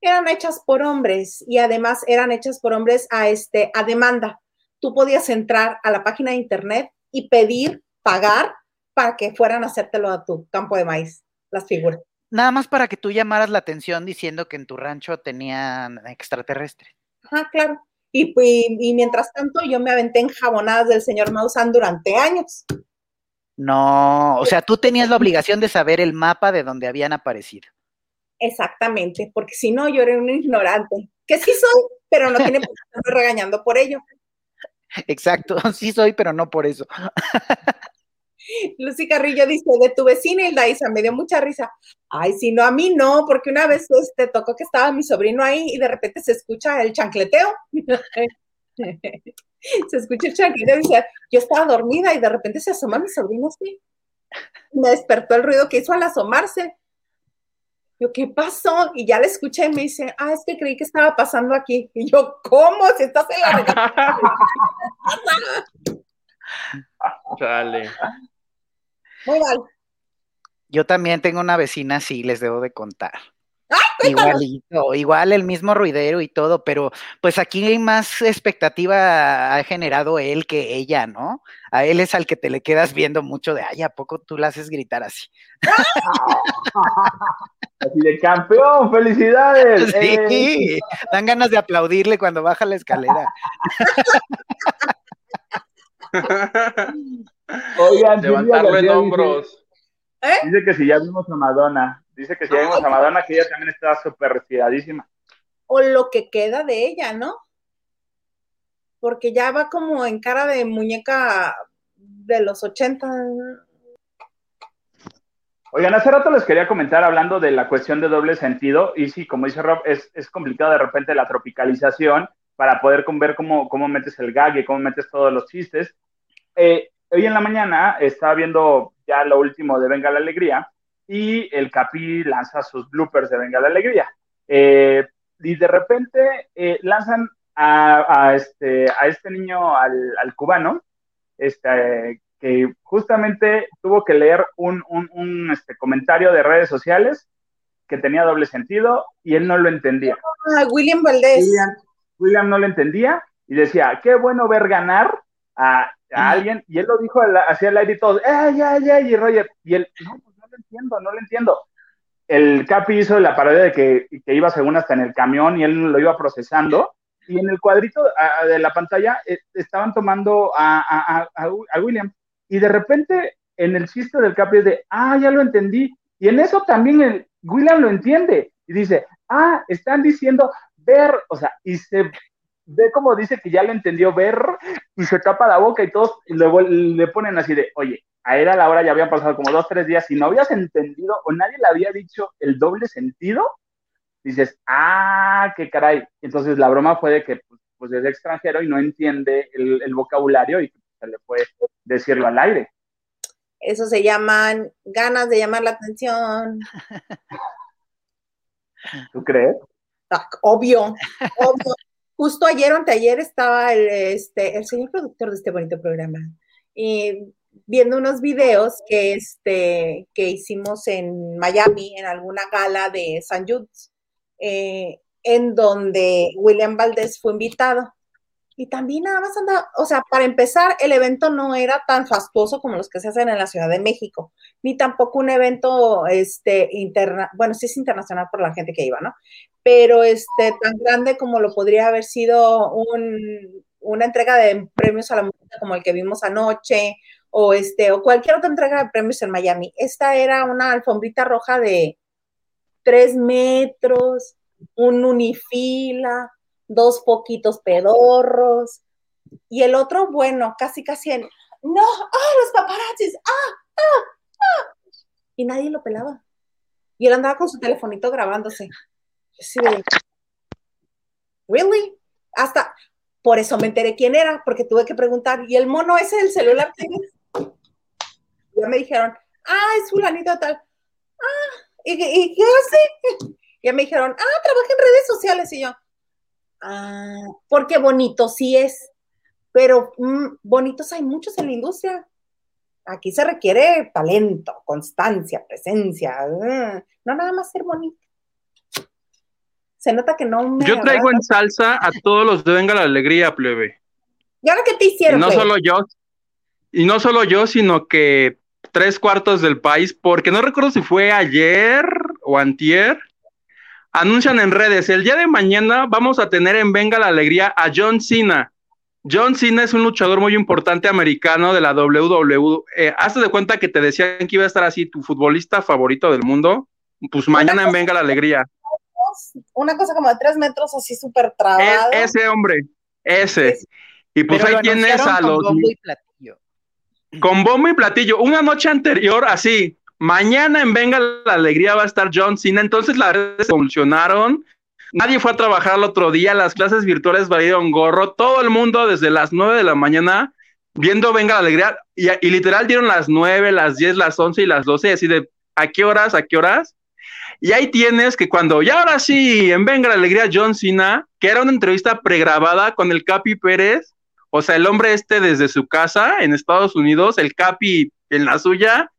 eran hechas por hombres y además eran hechas por hombres a, este, a demanda. Tú podías entrar a la página de internet y pedir, pagar para que fueran a hacértelo a tu campo de maíz, las figuras. Nada más para que tú llamaras la atención diciendo que en tu rancho tenían extraterrestres. Ajá, claro. Y, mientras tanto yo me aventé en jabonadas del señor Maussan durante años. No, o sea, tú tenías la obligación de saber el mapa de donde habían aparecido. Exactamente, porque si no, yo era un ignorante, que sí soy, pero no tiene por qué estarme regañando por ello. Exacto, sí soy, pero no por eso. Lucy Carrillo dice, de tu vecina Hilda Isa, me dio mucha risa. Ay, si no, a mí no, porque una vez este, tocó que estaba mi sobrino ahí y de repente se escucha el chancleteo. se escucha el chancleteo y dice, yo estaba dormida y de repente se asoma mi sobrino así. Me despertó el ruido que hizo al asomarse. Yo, ¿qué pasó? Y ya le escuché y me dice, ah, es que creí que estaba pasando aquí. Y yo, ¿cómo? Si estás en la Chale. Muy mal. Yo también tengo una vecina así, les debo de contar. Igualito, igual el mismo ruidero y todo, pero pues aquí más expectativa ha generado él que ella, ¿no? A él es al que te le quedas viendo mucho de, ay, ¿a poco tú la haces gritar así? Así de campeón, felicidades. Sí, eh. dan ganas de aplaudirle cuando baja la escalera. Oigan, levantarlo en hombros. ¿Eh? Dice que si ya vimos a Madonna. Dice que si vemos a Madonna, que ella también está súper retiradísima. O lo que queda de ella, ¿no? Porque ya va como en cara de muñeca de los 80. Oigan, hace rato les quería comentar hablando de la cuestión de doble sentido, y sí, como dice Rob, es, es complicado de repente la tropicalización para poder ver cómo, cómo metes el gag y cómo metes todos los chistes. Eh, hoy en la mañana estaba viendo ya lo último de Venga la Alegría y el Capi lanza sus bloopers de Venga la Alegría. Eh, y de repente eh, lanzan a, este, a este niño, al, al cubano, este, que justamente tuvo que leer un, un, un este, comentario de redes sociales que tenía doble sentido y él no lo entendía. Ah, William Valdés. William, William no lo entendía y decía, qué bueno ver ganar a, alguien, y él lo dijo hacia el aire y todo, ¡ay, ay, ay! Y Roger, y él, no, entiendo, no lo entiendo. El Capi hizo la parodia de que, que, iba según hasta en el camión y él lo iba procesando, y en el cuadrito de la pantalla eh, estaban tomando a, a, William, y de repente en el chiste del Capi es de, ah, ya lo entendí, y en eso también el William lo entiende, y dice, ah, están diciendo ver, o sea, y se ve como dice que ya le entendió ver y se tapa la boca y todos luego le ponen así de, oye, a era la hora ya habían pasado como dos, tres días y no habías entendido o nadie le había dicho el doble sentido, dices, ah, qué caray. Entonces la broma fue de que pues, pues es extranjero y no entiende el, vocabulario y se le puede decirlo al aire. Eso se llaman ganas de llamar la atención. ¿Tú crees? Ah, obvio, obvio justo ayer o anteayer estaba el, este, el señor productor de este bonito programa y viendo unos videos que, este, que hicimos en Miami, en alguna gala de San Jude's, eh, en donde William Valdés fue invitado. Y también nada más anda, o sea, para empezar, el evento no era tan fastuoso como los que se hacen en la Ciudad de México, ni tampoco un evento, este, interna, bueno, sí es internacional por la gente que iba, ¿no? Pero este, tan grande como lo podría haber sido un, una entrega de premios a la música como el que vimos anoche, o este, o cualquier otra entrega de premios en Miami. Esta era una alfombrita roja de tres metros, un unifila, dos poquitos pedorros, y el otro, bueno, casi, casi en, no, ah, los paparazzis, ah, ah, ah, y nadie lo pelaba. Y él andaba con su telefonito grabándose. Sí, ¿Really? Hasta, por eso me enteré quién era, porque tuve que preguntar, ¿y el mono ese del celular quién es? Ya me dijeron, ah, es fulanito tal. Ah, ¿y, y qué hace? Ya me dijeron, ah, trabaja en redes sociales. Y yo, Ah, porque bonito sí es, pero mm, bonitos hay muchos en la industria. Aquí se requiere talento, constancia, presencia, mm, no nada más ser bonito. Se nota que no me Yo traigo en salsa a todos los de Venga la Alegría, plebe. ¿Y ahora qué te hicieron? Y no solo yo, y no solo yo, sino que tres cuartos del país, porque no recuerdo si fue ayer o antier, anuncian en redes, el día de mañana vamos a tener en Venga la Alegría a John Cena. John Cena es un luchador muy importante americano de la WWE. Eh, hazte de cuenta que te decían que iba a estar así tu futbolista favorito del mundo. Pues mañana en Venga la Alegría. Una cosa como de tres metros así súper e, trabado. ese hombre, ese. Y pues ahí tienes a los... Con bombo y platillo. Y. Una noche anterior, así, Mañana en Venga la Alegría va a estar John Cena. Entonces las redes se. Nadie fue a trabajar el otro día. Las clases virtuales valieron gorro. Todo el mundo desde las 9 de la mañana viendo Venga la Alegría. Y, literal dieron las 9, las 10, las 11 y las 12. Así de, ¿a qué horas? ¿A qué horas? Y ahí tienes que cuando, ya ahora sí, en Venga la Alegría, John Cena, que era una entrevista pregrabada con el Capi Pérez, o sea, el hombre este desde su casa en Estados Unidos, el Capi en la suya,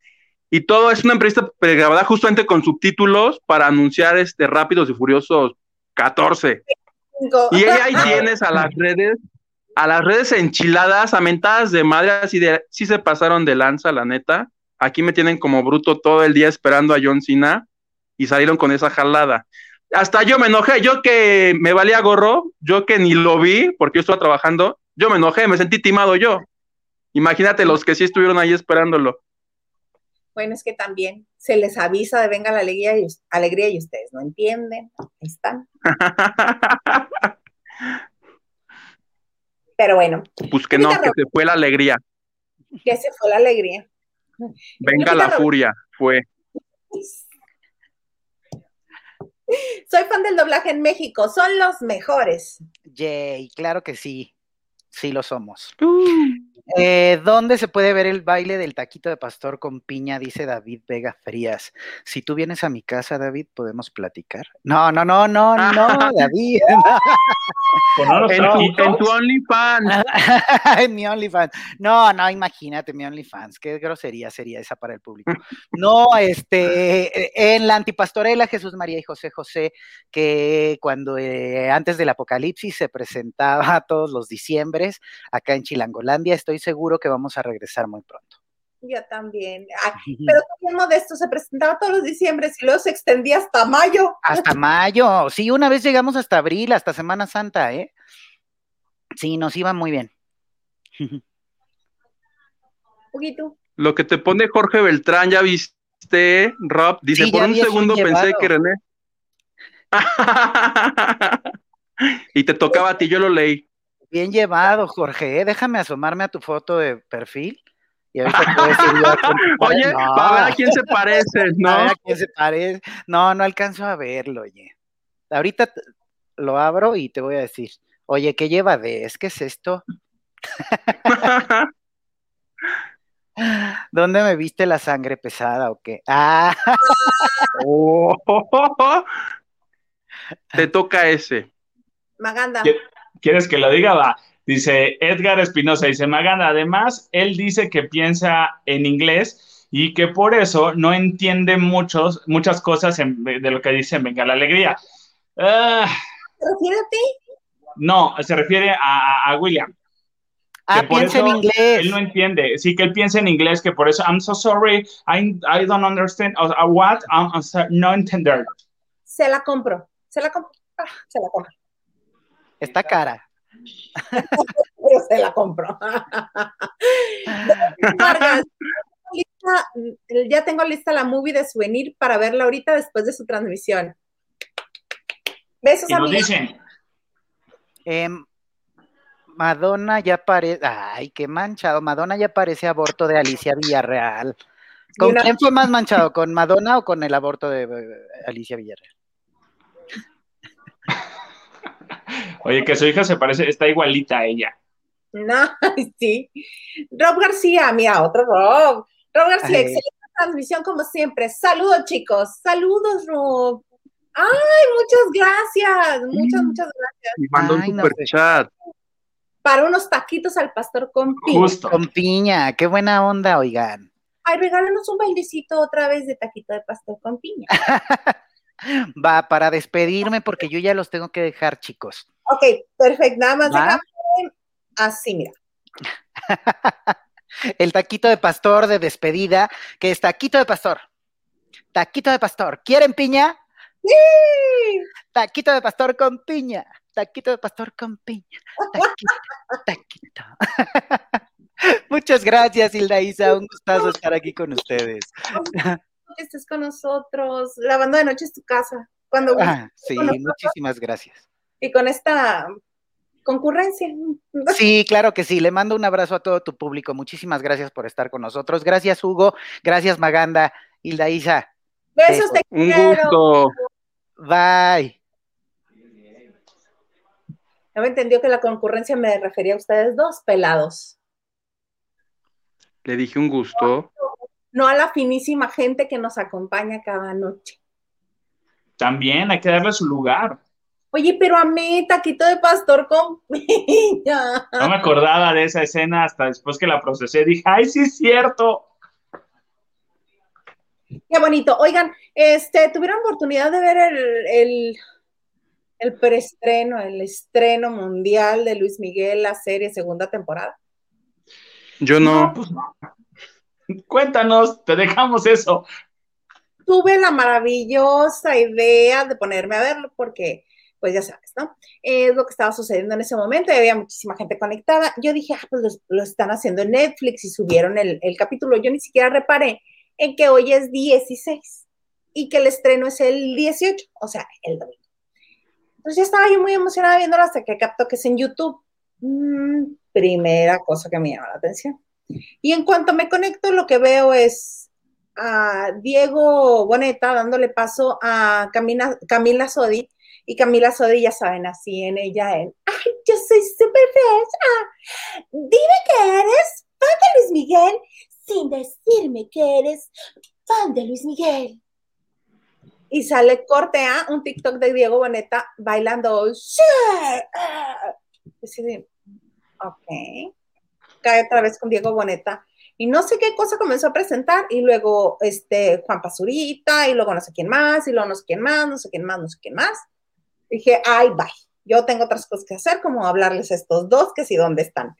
y todo es una entrevista pregrabada justamente con subtítulos para anunciar este Rápidos y Furiosos 14. Y ahí tienes a las redes, a las redes enchiladas, amentadas de madre, así de, sí se pasaron de lanza, la neta. Aquí me tienen como bruto todo el día esperando a John Cena y salieron con esa jalada. Hasta yo me enojé, yo que me valía gorro, yo que ni lo vi porque yo estaba trabajando, yo me enojé, me sentí timado yo. Imagínate los que sí estuvieron ahí esperándolo. Bueno, es que también se les avisa de venga la alegría y, alegría y ustedes no entienden. Ahí están. Pero bueno. Pues que no, que se fue la alegría. Que se fue la alegría. Venga la furia, fue. Soy fan del doblaje en México, son los mejores. Yay, claro que sí, sí lo somos. Uh. Eh, ¿Dónde se puede ver el baile del taquito de pastor con piña? Dice David Vega Frías. Si tú vienes a mi casa, David, podemos platicar. No, no, no, no, no, David. en, tu, OnlyFans. en mi OnlyFans. No, no, imagínate mi OnlyFans. Qué grosería sería esa para el público. No, este, en la antipastorela Jesús María y José José, que cuando eh, antes del apocalipsis se presentaba todos los diciembres acá en Chilangolandia, estoy seguro que vamos a regresar muy pronto. Yo también. pero también modesto, se presentaba todos los diciembre y luego se extendía hasta mayo. Hasta mayo, sí, una vez llegamos hasta abril, hasta Semana Santa, ¿eh? Sí, nos iba muy bien. poquito. Lo que te pone Jorge Beltrán, ya viste, Rob, dice, por un segundo pensé que René. y te tocaba a ti, yo lo leí. Bien llevado, Jorge. ¿eh? Déjame asomarme a tu foto de perfil. Y Oye, para ver a quién se parece, ¿no? A ver a quién se parece. No, no alcanzo a verlo, oye. Ahorita lo abro y te voy a decir, oye, ¿qué lleva de? ¿Es que es esto? ¿Dónde me viste la sangre pesada o qué? Ah. Oh. Te toca ese. Maganda. ¿Quieres que lo diga? Va. Dice Edgar Espinosa, dice Maganda, además, él dice que piensa en inglés y que por eso no entiende muchos, muchas cosas de lo que dice Venga la Alegría. Uh, ¿Se refiere a ti? No, se refiere a, William. Ah, piensa en inglés. Él no entiende. Sí, que él piensa en inglés, que por eso, I'm so sorry, I, I don't understand. what? I'm, no entender. Se la compro. Se la compro. Ah, se la compro. Está cara. Pero se la compro. ya tengo lista la movie de Souvenir para verla ahorita después de su transmisión. Besos, a dicen? Em, Madonna ya parece. Ay, qué manchado. Madonna ya parece aborto de Alicia Villarreal. ¿Con quién fue más manchado? ¿Con Madonna o con el aborto de eh, Alicia Villarreal? Oye, que su hija se parece, está igualita a ella. No, sí. Rob García, mira, otro Rob. Rob García, excelente transmisión como siempre. Saludos, chicos. Saludos, Rob. Ay, muchas gracias. Muchas, muchas gracias. Y mandó un super chat. Para unos taquitos al pastor con piña. Justo. Con piña, qué buena onda, oigan. Ay, regálanos un bailecito otra vez de taquito de pastor con piña. Va, para despedirme, porque yo ya los tengo que dejar, chicos. Ok, perfecto. Nada más déjame así, mira. El taquito de pastor de despedida, que es taquito de pastor. Taquito de pastor. ¿Quieren piña? Sí. Taquito de pastor con piña. Taquito de pastor con piña. Taquito, taquito. Muchas gracias, Hilda Isa. Un gustazo estar aquí con ustedes. Que estés con nosotros. La banda de noche es tu casa. Cuando ah, sí, muchísimas gracias y con esta concurrencia. Sí, claro que sí. Le mando un abrazo a todo tu público. Muchísimas gracias por estar con nosotros. Gracias, Hugo. Gracias, Maganda. Hilda Isa. Besos, te Un gusto. Bye. No me entendió que la concurrencia me refería a ustedes dos pelados. Le dije un gusto. No a la finísima gente que nos acompaña cada noche. También hay que darle su lugar. Oye, pero a mí, taquito de pastor con piña. No me acordaba de esa escena hasta después que la procesé. Dije, ay, sí es cierto. Qué bonito. Oigan, este, ¿tuvieron oportunidad de ver el, el, el preestreno, el estreno mundial de Luis Miguel, la serie segunda temporada? Yo no. Pues Cuéntanos, te dejamos eso. Tuve la maravillosa idea de ponerme a verlo porque pues ya sabes, ¿no? Es lo que estaba sucediendo en ese momento y había muchísima gente conectada. Yo dije, ah, pues lo, están haciendo en Netflix y subieron el, capítulo. Yo ni siquiera reparé en que hoy es 16 y que el estreno es el 18, o sea, el domingo. Entonces ya estaba yo muy emocionada viéndolo hasta que capto que es en YouTube. Mm, primera cosa que me llama la atención. Y en cuanto me conecto, lo que veo es a Diego Boneta dándole paso a Camila, Camila Sodi. Y Camila Sodi, ya saben, así en ella, en, ay, yo soy súper fresh. dime que eres fan de Luis Miguel sin decirme que eres fan de Luis Miguel. Y sale corte a un TikTok de Diego Boneta bailando. ¡Sí! ok. Cae otra vez con Diego Boneta. Y no sé qué cosa comenzó a presentar. Y luego este, Juan Pazurita. Y luego no sé quién más. Y luego no sé quién más. No sé quién más. No sé quién más. Dije, ay, bye. Yo tengo otras cosas que hacer, como hablarles a estos dos, que sí, ¿dónde están?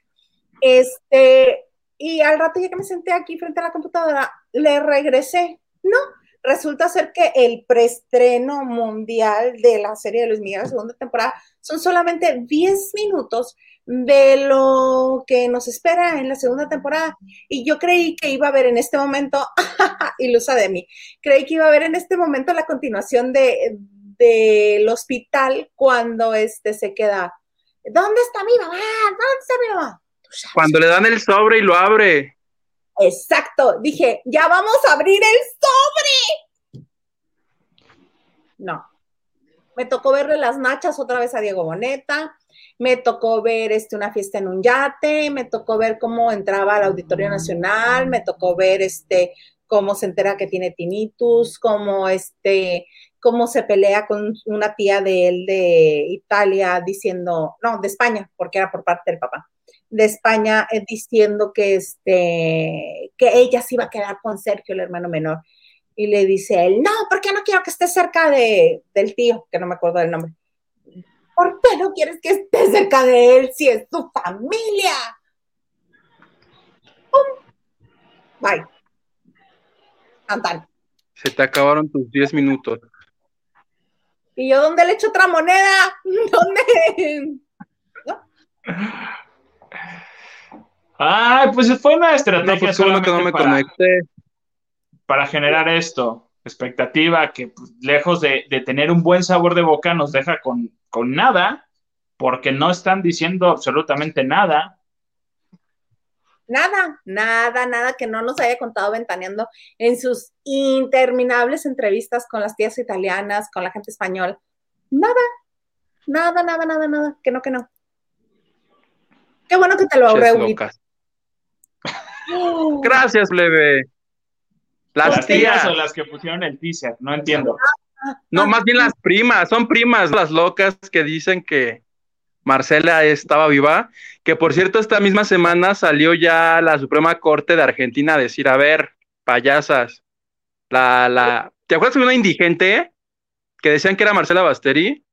Este, y al rato ya que me senté aquí frente a la computadora, le regresé. No, resulta ser que el preestreno mundial de la serie de Luis Miguel, la segunda temporada, son solamente 10 minutos de lo que nos espera en la segunda temporada. Y yo creí que iba a haber en este momento, ilusa de mí, creí que iba a haber en este momento la continuación de del hospital cuando este se queda. ¿Dónde está mi mamá? ¿Dónde está mi mamá? Cuando le dan el sobre y lo abre. Exacto, dije, ya vamos a abrir el sobre. No. Me tocó verle las nachas otra vez a Diego Boneta, me tocó ver este, una fiesta en un yate, me tocó ver cómo entraba al Auditorio Nacional, me tocó ver este, cómo se entera que tiene tinnitus, cómo, este, cómo se pelea con una tía de él de Italia diciendo, no, de España, porque era por parte del papá de España eh, diciendo que, este, que ella se iba a quedar con Sergio, el hermano menor. Y le dice él, no, porque no quiero que esté cerca de, del tío, que no me acuerdo del nombre. ¿Por qué no quieres que esté cerca de él si es tu familia? Bye. Cantan. Se te acabaron tus 10 minutos. ¿Y yo dónde le echo otra moneda? ¿Dónde? ¿No? Ay, pues fue una estrategia pues, que no me para, conecté. para generar esto, expectativa que pues, lejos de, tener un buen sabor de boca nos deja con, con nada, porque no están diciendo absolutamente nada. Nada, nada, nada que no nos haya contado ventaneando en sus interminables entrevistas con las tías italianas, con la gente española. Nada, nada, nada, nada, nada, que no, que no. Qué bueno que te lo ahorré, Gracias, plebe. Las, tías o las que pusieron el teaser, no entiendo. No, más bien las primas, son primas las locas que dicen que Marcela estaba viva, que por cierto esta misma semana salió ya la Suprema Corte de Argentina a decir, a ver, payasas, la, la, ¿te acuerdas de una indigente que decían que era Marcela Basteri?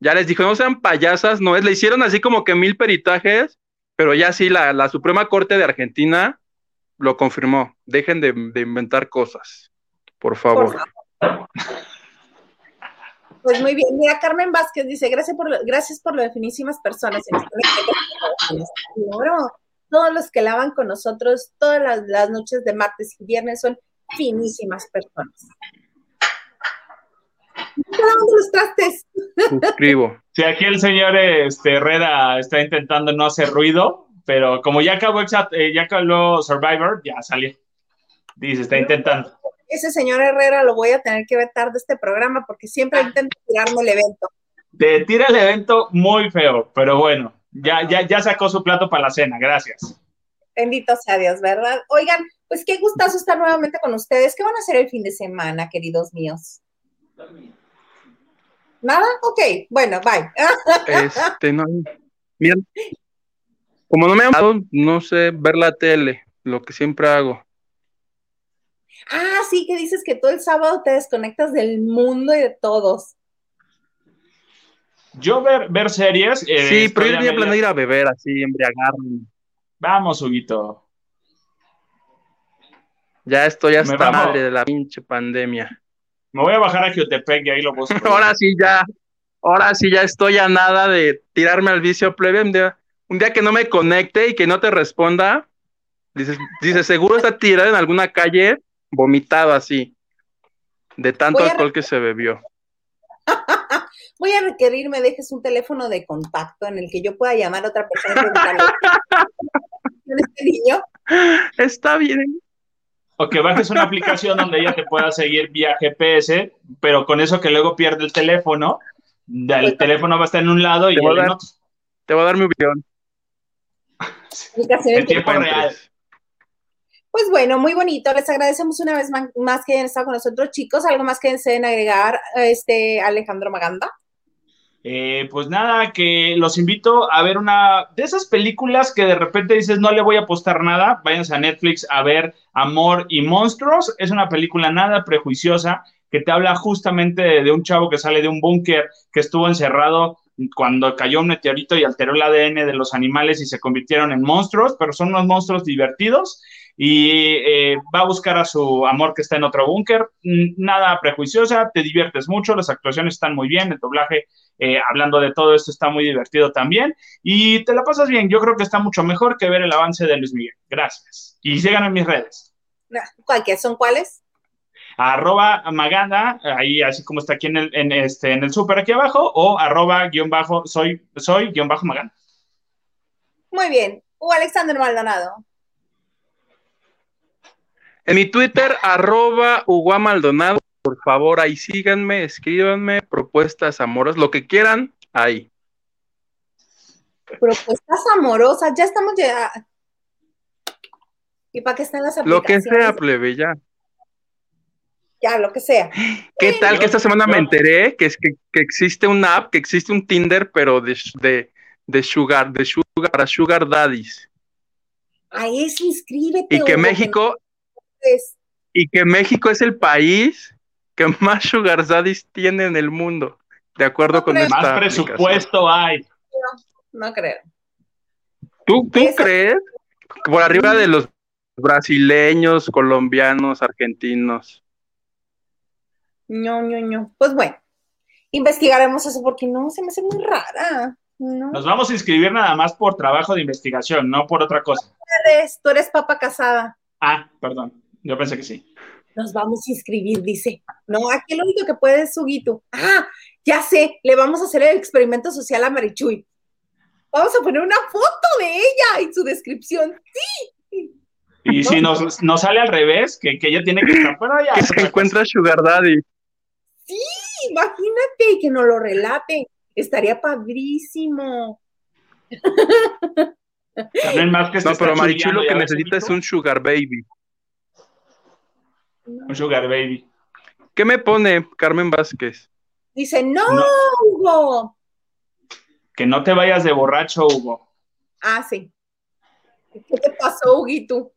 Ya les dijo, no sean payasas, no es, le hicieron así como que mil peritajes pero ya sí, la, Suprema Corte de Argentina lo confirmó. Dejen de, inventar cosas, por favor. Pues muy bien. Mira, Carmen Vázquez dice, gracias por, gracias por lo de finísimas personas. Todos los que lavan con nosotros todas las, las noches de martes y viernes son finísimas personas lavando los trastes. Suscribo. Sí, aquí el señor este, Herrera está intentando no hacer ruido, pero como ya acabó, eh, ya acabó Survivor, ya salió. Dice, está intentando. Ese señor Herrera lo voy a tener que vetar de este programa porque siempre intenta tirarme el evento. Te tira el evento muy feo, pero bueno, ya, ya, ya sacó su plato para la cena, gracias. Bendito sea Dios, ¿verdad? Oigan, pues qué gustazo estar nuevamente con ustedes. ¿Qué van a hacer el fin de semana, queridos míos? ¿Nada? Ok, bueno, bye. Este, no. Mira, como no me han dado, no sé, ver la tele, lo que siempre hago. Ah, sí, que dices que todo el sábado te desconectas del mundo y de todos. Yo ver, ver series. Eh, sí, pero yo tenía planeado ir a beber así, embriagarme. Vamos, Huguito. Ya estoy hasta madre de la pinche pandemia. Me voy a bajar a Jutepec y ahí lo busco. ahora sí ya, ahora sí ya estoy a nada de tirarme al vicio plebe. Un día, un día que no me conecte y que no te responda, dices, dices, seguro está tirado en alguna calle vomitado así, de tanto alcohol que se bebió. Voy a requerir me dejes un teléfono de contacto en el que yo pueda llamar a otra persona este niño. Está bien. O que bajes una aplicación donde ella te pueda seguir vía GPS, pero con eso que luego pierde el teléfono, el teléfono va a estar en un lado y te, va a dar, te va a dar mi opinión. En tiempo real. Pues bueno, muy bonito. Les agradecemos una vez más que hayan estado con nosotros, chicos. ¿Algo más que deseen agregar, este Alejandro Maganda? Eh, pues nada, que los invito a ver una de esas películas que de repente dices no le voy a apostar nada, váyanse a Netflix a ver Amor y Monstruos, es una película nada prejuiciosa que te habla justamente de, un chavo que sale de un búnker que estuvo encerrado cuando cayó un meteorito y alteró el ADN de los animales y se convirtieron en monstruos, pero son unos monstruos divertidos y eh, va a buscar a su amor que está en otro búnker. Nada prejuiciosa, te diviertes mucho, las actuaciones están muy bien, el doblaje, eh, hablando de todo esto, está muy divertido también y te la pasas bien. Yo creo que está mucho mejor que ver el avance de Luis Miguel. Gracias. Y sigan en mis redes. ¿Cuáles son cuáles? arroba maganda, ahí así como está aquí en el, en este, en el súper aquí abajo, o arroba guion bajo, soy, soy guion bajo maganda. Muy bien. O Alexander Maldonado. En mi Twitter, arroba Hugo Maldonado, por favor, ahí síganme, escríbanme propuestas amorosas, lo que quieran, ahí. Propuestas amorosas, ya estamos ya. ¿Y para qué están las aplicaciones? Lo que sea, plebe, ya. Ya, lo que sea. ¿Qué tal que esta semana me enteré que, es que, existe una app, que existe un Tinder, pero de, de, de Sugar, de Sugar, para Sugar Daddies? Ahí es, inscríbete. Y que México y que México es el país que más sugar daddies tiene en el mundo, de acuerdo con esta Más presupuesto hay. No, creo. ¿Tú, tú crees? Por arriba de los brasileños, colombianos, argentinos. No, no, no. Pues bueno, investigaremos eso porque no, se me hace muy rara. Nos vamos a inscribir nada más por trabajo de investigación, no por otra cosa. Tú eres, tú eres papa casada. Ah, perdón. Yo pensé que sí. Nos vamos a inscribir, dice. No, aquí lo único que puede es Huguito. Ah, ya sé, le vamos a hacer el experimento social a Marichuy. Vamos a poner una foto de ella en su descripción. Sí. Y si nos, sale al revés, que, ella tiene que estar para allá. Que se encuentra Sugar Daddy. Sí, imagínate que nos lo relate. Estaría padrísimo. También más que no, pero Marichuy lo que necesita es un Sugar Baby. Un sugar baby. ¿Qué me pone Carmen Vázquez? Dice, no, Hugo. Que no te vayas de borracho, Hugo. Ah, sí. ¿Qué te pasó, Huguito?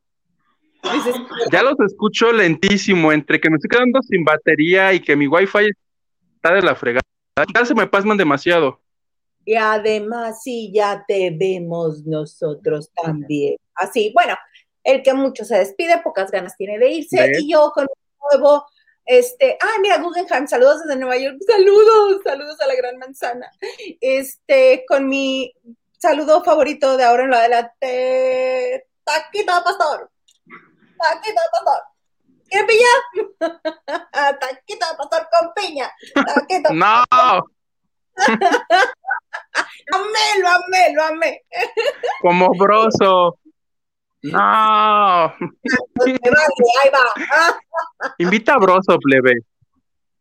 ya los escucho lentísimo, entre que me estoy quedando sin batería y que mi wifi está de la fregada. Ya se me pasman demasiado. Y además, sí, ya te vemos nosotros también. Así, bueno, el que mucho se despide, pocas ganas tiene de irse, y yo con un nuevo, este, ah, mira, Guggenheim, saludos desde Nueva York, saludos, saludos a la gran manzana, este, con mi saludo favorito de ahora en lo adelante, taquito pastor, taquito pastor. ¿Quieres piña? taquito pastor con piña. Taquito. no. amé, lo amé, lo amé. Como broso. No. ahí va. Invita a Broso, plebe.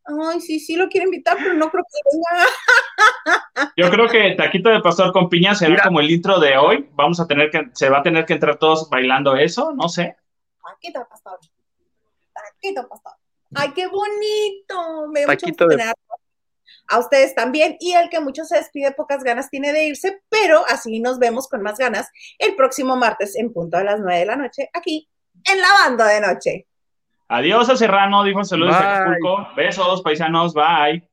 Ay, sí, sí lo quiero invitar, pero no creo que venga. Yo creo que Taquito de Pastor con Piña será como el intro de hoy. Vamos a tener que, se va a tener que entrar todos bailando eso, no sé. Taquito de Pastor. Taquito de Pastor. Ay, qué bonito. Me Taquito de a ustedes también y el que mucho se despide, pocas ganas tiene de irse, pero así nos vemos con más ganas el próximo martes en punto a las nueve de la noche aquí en la banda de noche. Adiós a Serrano, dijo saludos de Acapulco. Besos, paisanos, bye.